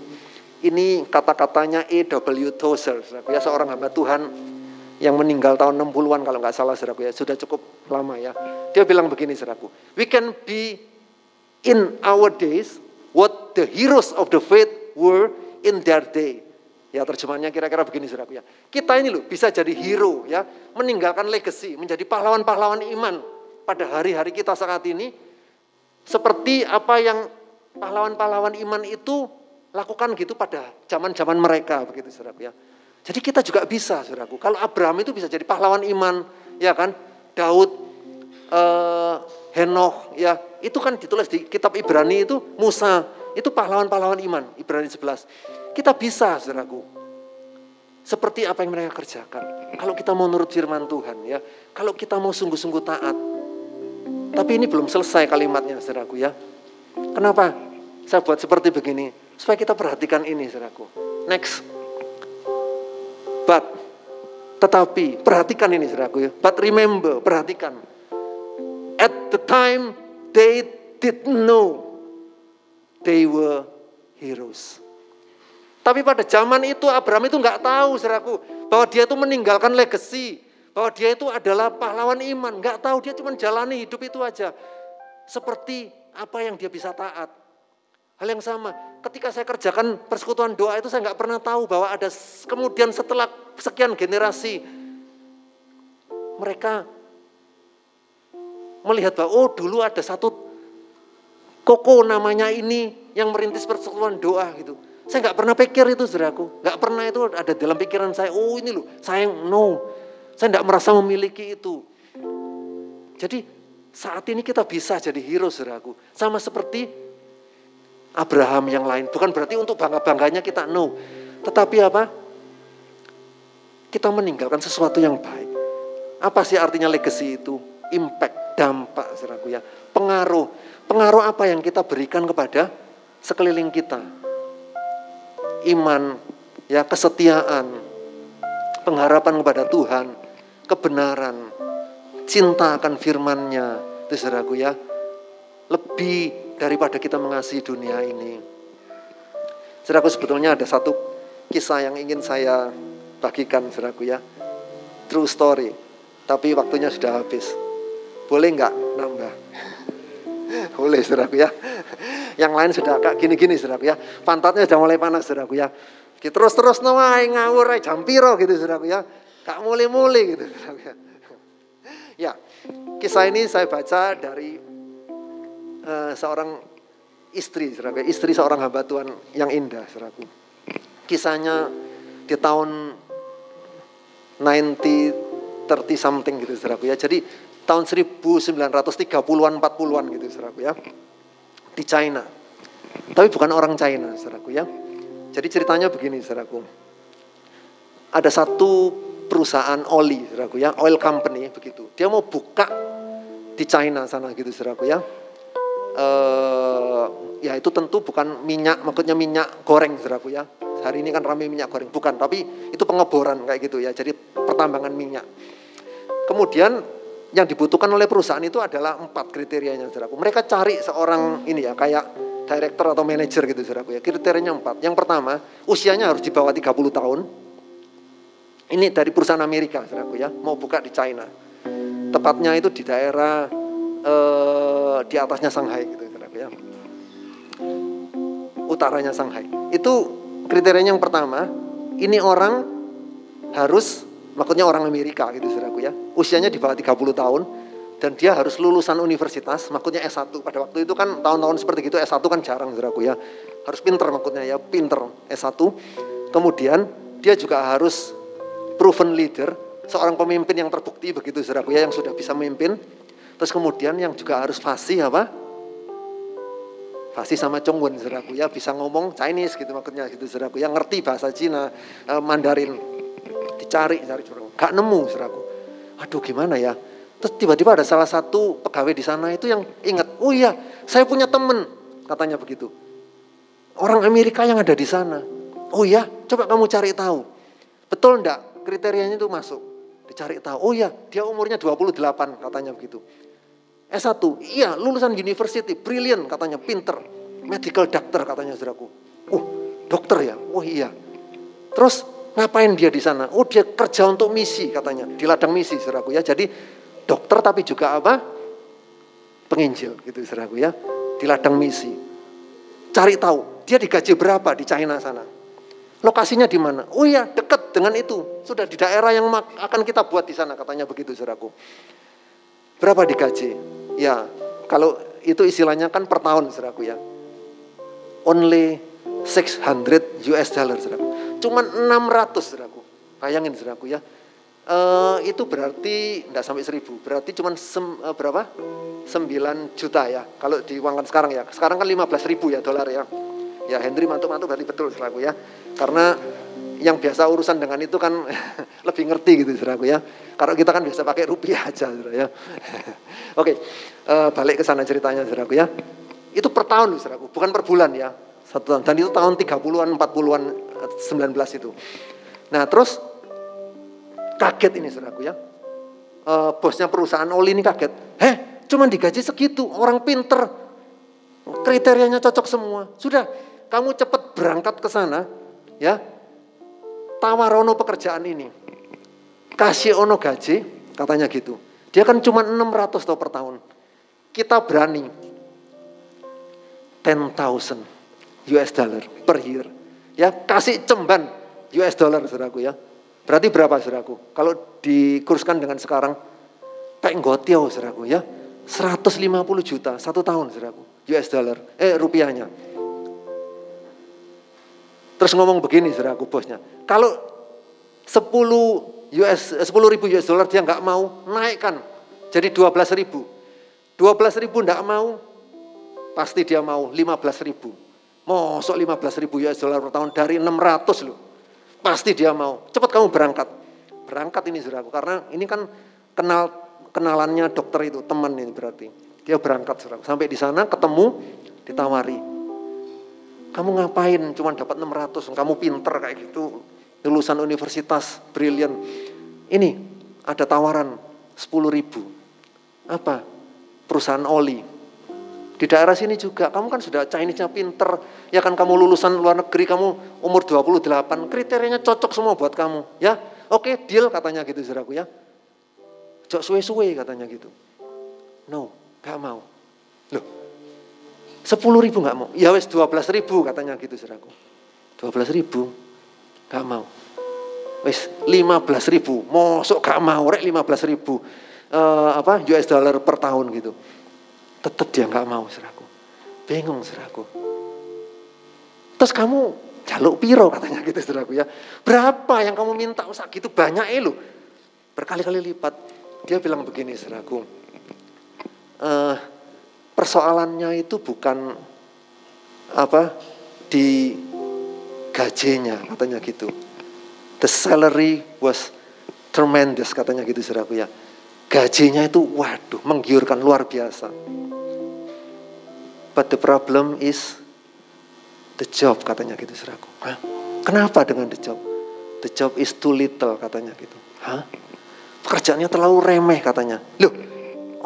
S1: ini kata-katanya E.W. Tozer ya seorang hamba Tuhan yang meninggal tahun 60-an kalau nggak salah saudaraku ya, sudah cukup lama ya. Dia bilang begini saudaraku, we can be in our days what the heroes of the faith were in their day. Ya terjemahannya kira-kira begini saudaraku ya. Kita ini loh bisa jadi hero ya, meninggalkan legacy, menjadi pahlawan-pahlawan iman pada hari-hari kita saat ini. Seperti apa yang pahlawan-pahlawan iman itu lakukan gitu pada zaman-zaman mereka begitu saudaraku ya. Jadi kita juga bisa, saudaraku. Kalau Abraham itu bisa jadi pahlawan iman, ya kan? Daud, eh, Henoch, ya itu kan ditulis di kitab Ibrani itu Musa, itu pahlawan-pahlawan iman, Ibrani 11. Kita bisa, saudaraku. Seperti apa yang mereka kerjakan. Kalau kita mau nurut firman Tuhan, ya. Kalau kita mau sungguh-sungguh taat. Tapi ini belum selesai kalimatnya, saudaraku ya. Kenapa? Saya buat seperti begini, supaya kita perhatikan ini, saudaraku. Next. But, tetapi, perhatikan ini saudaraku ya. But remember, perhatikan. At the time they did know they were heroes. Tapi pada zaman itu Abraham itu nggak tahu saudaraku bahwa dia itu meninggalkan legacy, bahwa dia itu adalah pahlawan iman. Nggak tahu dia cuma jalani hidup itu aja. Seperti apa yang dia bisa taat. Hal yang sama, ketika saya kerjakan persekutuan doa itu saya nggak pernah tahu bahwa ada kemudian setelah sekian generasi mereka melihat bahwa oh dulu ada satu Koko namanya ini yang merintis persekutuan doa gitu. Saya nggak pernah pikir itu saudaraku. Nggak pernah itu ada dalam pikiran saya. Oh ini loh, saya no. Saya nggak merasa memiliki itu. Jadi saat ini kita bisa jadi hero saudaraku. Sama seperti Abraham yang lain. Bukan berarti untuk bangga-bangganya kita no. Tetapi apa? Kita meninggalkan sesuatu yang baik. Apa sih artinya legacy itu? Impact, dampak saudaraku ya. Pengaruh. Pengaruh apa yang kita berikan kepada sekeliling kita? Iman, ya kesetiaan, pengharapan kepada Tuhan, kebenaran, cinta akan firman-Nya. Itu saudaraku ya. Lebih daripada kita mengasihi dunia ini. Saudaraku sebetulnya ada satu kisah yang ingin saya bagikan saudaraku ya. True story. Tapi waktunya sudah habis. Boleh nggak nambah? Boleh saudaraku ya. Yang lain sudah agak gini-gini saudaraku ya. Pantatnya sudah mulai panas saudaraku ya. Terus-terus nawai ngawur jam gitu saudaraku ya. Kak mulai-mulai gitu saudaraku ya. Ya, kisah ini saya baca dari uh, seorang istri, saudaraku, istri seorang hamba Tuhan yang indah, saudaraku. Kisahnya di tahun 90 30 something gitu, saudaraku ya. Jadi tahun 1930-an 40-an gitu, saudaraku ya. Di China. Tapi bukan orang China, saudaraku ya. Jadi ceritanya begini, saudaraku. Ada satu perusahaan oli, saudaraku ya, oil company begitu. Dia mau buka di China sana gitu, saudaraku ya. Uh, ya itu tentu bukan minyak, maksudnya minyak goreng, saudaraku ya. Hari ini kan ramai minyak goreng, bukan, tapi itu pengeboran kayak gitu ya. Jadi pertambangan minyak. Kemudian yang dibutuhkan oleh perusahaan itu adalah empat kriterianya, saudaraku. Mereka cari seorang ini ya, kayak director atau manajer gitu, saudaraku ya. Kriterianya empat. Yang pertama, usianya harus di bawah 30 tahun ini dari perusahaan Amerika, saudaraku ya, mau buka di China. Tepatnya itu di daerah eh, di atasnya Shanghai gitu, ya. Utaranya Shanghai. Itu kriterianya yang pertama, ini orang harus maksudnya orang Amerika gitu saudaraku ya. Usianya di bawah 30 tahun dan dia harus lulusan universitas, maksudnya S1. Pada waktu itu kan tahun-tahun seperti itu S1 kan jarang saudaraku ya. Harus pinter maksudnya ya, pinter S1. Kemudian dia juga harus proven leader, seorang pemimpin yang terbukti begitu saudaraku ya yang sudah bisa memimpin. Terus kemudian yang juga harus fasih apa? Fasih sama Chongwen saudaraku ya bisa ngomong Chinese gitu maksudnya gitu saudaraku ya ngerti bahasa Cina, eh, Mandarin. Dicari cari curang, gak nemu saudaraku. Aduh gimana ya? Terus tiba-tiba ada salah satu pegawai di sana itu yang ingat, oh iya saya punya temen katanya begitu. Orang Amerika yang ada di sana. Oh iya, coba kamu cari tahu. Betul enggak kriterianya itu masuk. Dicari tahu, oh ya dia umurnya 28 katanya begitu. S1, iya lulusan university, brilliant katanya, pinter. Medical doctor katanya saudaraku. Oh dokter ya, oh iya. Terus ngapain dia di sana? Oh dia kerja untuk misi katanya, di ladang misi saudaraku ya. Jadi dokter tapi juga apa? Penginjil gitu saudaraku ya, di ladang misi. Cari tahu, dia digaji berapa di China sana. Lokasinya di mana? Oh iya, dekat dengan itu. Sudah di daerah yang akan kita buat di sana, katanya begitu, saudaraku. Berapa digaji? Ya, kalau itu istilahnya kan per tahun, saudaraku ya. Only 600 US dollar, saudaraku. Cuman 600, saudaraku. Bayangin, saudaraku ya. Uh, itu berarti tidak sampai seribu, berarti cuman sem, uh, berapa? 9 juta ya. Kalau diuangkan sekarang ya. Sekarang kan 15 ribu ya dolar ya. Ya Henry mantu-mantu berarti betul saudaraku ya. Karena yang biasa urusan dengan itu kan lebih ngerti gitu saudaraku ya. Kalau kita kan biasa pakai rupiah aja saudara ya. Oke, uh, balik ke sana ceritanya saudaraku ya. Itu per tahun saudaraku, bukan per bulan ya. Satu tahun. Dan itu tahun 30-an, 40-an, 19 itu. Nah terus kaget ini saudaraku ya. Uh, bosnya perusahaan oli ini kaget. Heh, cuman digaji segitu, orang pinter. Kriterianya cocok semua. Sudah, kamu cepat berangkat ke sana, ya tawarono pekerjaan ini. Kasih ono gaji katanya gitu. Dia kan cuma 600 tau per tahun. Kita berani. 10.000 US dollar per year. Ya kasih cemban US dollar saudaraku ya. Berarti berapa saudaraku? Kalau dikurskan dengan sekarang pek ngotio saudaraku ya. 150 juta satu tahun saudaraku US dollar eh rupiahnya terus ngomong begini saudaraku bosnya kalau 10 US 10 ribu US dollar dia nggak mau naikkan jadi 12 ribu 12 ribu nggak mau pasti dia mau 15 ribu Mosok 15 ribu US dollar per tahun dari 600 loh. Pasti dia mau. Cepat kamu berangkat. Berangkat ini saudaraku. Karena ini kan kenal kenalannya dokter itu, teman ini berarti. Dia berangkat saudaraku. Sampai di sana ketemu, ditawari. Kamu ngapain cuma dapat 600, kamu pinter kayak gitu. Lulusan universitas, brilian. Ini ada tawaran 10 ribu. Apa? Perusahaan oli di daerah sini juga, kamu kan sudah Chinese-nya pinter, ya kan kamu lulusan luar negeri, kamu umur 28, kriterianya cocok semua buat kamu. Ya, oke deal katanya gitu saudaraku ya. Jok suwe-suwe katanya gitu. No, gak mau. Loh, 10 ribu gak mau. Ya wes 12 ribu katanya gitu saudaraku. 12 ribu, gak mau. Wes 15 ribu, mosok gak mau, rek 15 ribu. Uh, apa US dollar per tahun gitu Tetap dia nggak mau seraku. Bingung seraku. Terus kamu jaluk piro katanya gitu seraku ya. Berapa yang kamu minta usah gitu banyak eh lu. Berkali-kali lipat. Dia bilang begini seraku. Uh, persoalannya itu bukan apa di gajinya katanya gitu. The salary was tremendous katanya gitu seraku ya. Gajinya itu waduh menggiurkan luar biasa. But the problem is the job katanya gitu. Hah? Kenapa dengan the job? The job is too little katanya gitu. Hah? Pekerjaannya terlalu remeh katanya. Loh,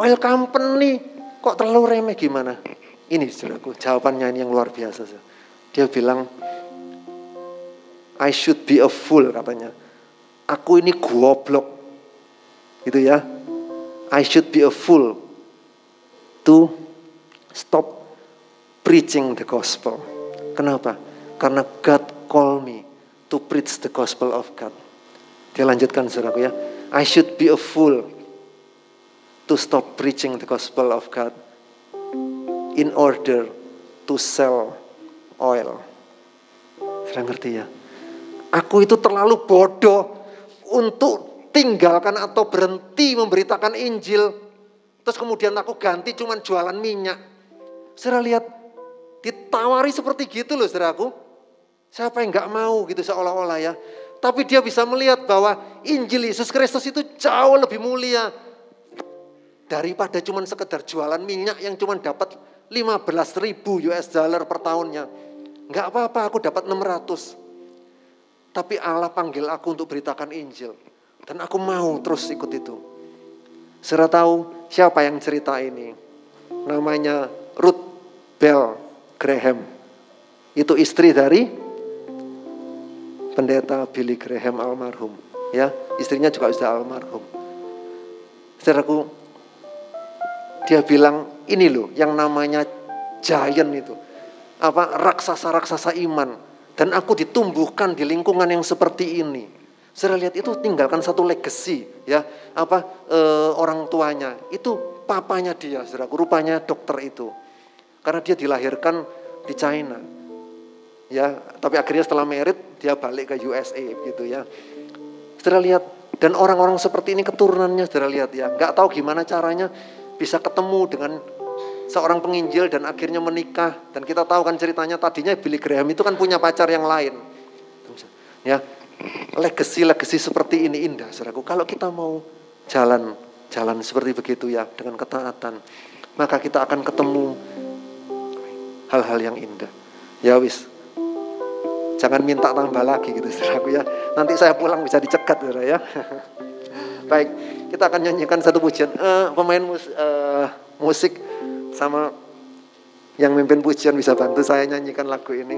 S1: oil company kok terlalu remeh gimana? Ini seraku jawabannya ini yang luar biasa. Dia bilang, I should be a fool katanya. Aku ini goblok. Gitu ya. I should be a fool to stop preaching the gospel. Kenapa? Karena God call me to preach the gospel of God. Dia lanjutkan saudaraku ya. I should be a fool to stop preaching the gospel of God in order to sell oil. Saya ngerti ya? Aku itu terlalu bodoh untuk tinggalkan atau berhenti memberitakan Injil. Terus kemudian aku ganti cuman jualan minyak. Saya lihat Ditawari seperti gitu loh saudaraku. Siapa yang nggak mau gitu seolah-olah ya. Tapi dia bisa melihat bahwa Injil Yesus Kristus itu jauh lebih mulia. Daripada cuma sekedar jualan minyak yang cuma dapat 15 ribu US dollar per tahunnya. Nggak apa-apa aku dapat 600. Tapi Allah panggil aku untuk beritakan Injil. Dan aku mau terus ikut itu. Saya tahu siapa yang cerita ini. Namanya Ruth Bell Graham. Itu istri dari pendeta Billy Graham almarhum. Ya, istrinya juga sudah almarhum. Saudaraku, dia bilang ini loh yang namanya giant itu. Apa raksasa-raksasa iman. Dan aku ditumbuhkan di lingkungan yang seperti ini. Saya lihat itu tinggalkan satu legacy ya apa e, orang tuanya itu papanya dia saudaraku rupanya dokter itu karena dia dilahirkan di China. Ya, tapi akhirnya setelah merit dia balik ke USA gitu ya. Saudara lihat dan orang-orang seperti ini keturunannya saudara lihat ya, nggak tahu gimana caranya bisa ketemu dengan seorang penginjil dan akhirnya menikah dan kita tahu kan ceritanya tadinya Billy Graham itu kan punya pacar yang lain. Ya, legacy-legacy seperti ini indah, saudaraku. Kalau kita mau jalan jalan seperti begitu ya dengan ketaatan, maka kita akan ketemu hal-hal yang indah. Ya wis, jangan minta tambah lagi gitu saudaraku ya. Nanti saya pulang bisa dicegat saudara ya. Baik, kita akan nyanyikan satu pujian. Uh, pemain mus, uh, musik sama yang mimpin pujian bisa bantu saya nyanyikan lagu ini.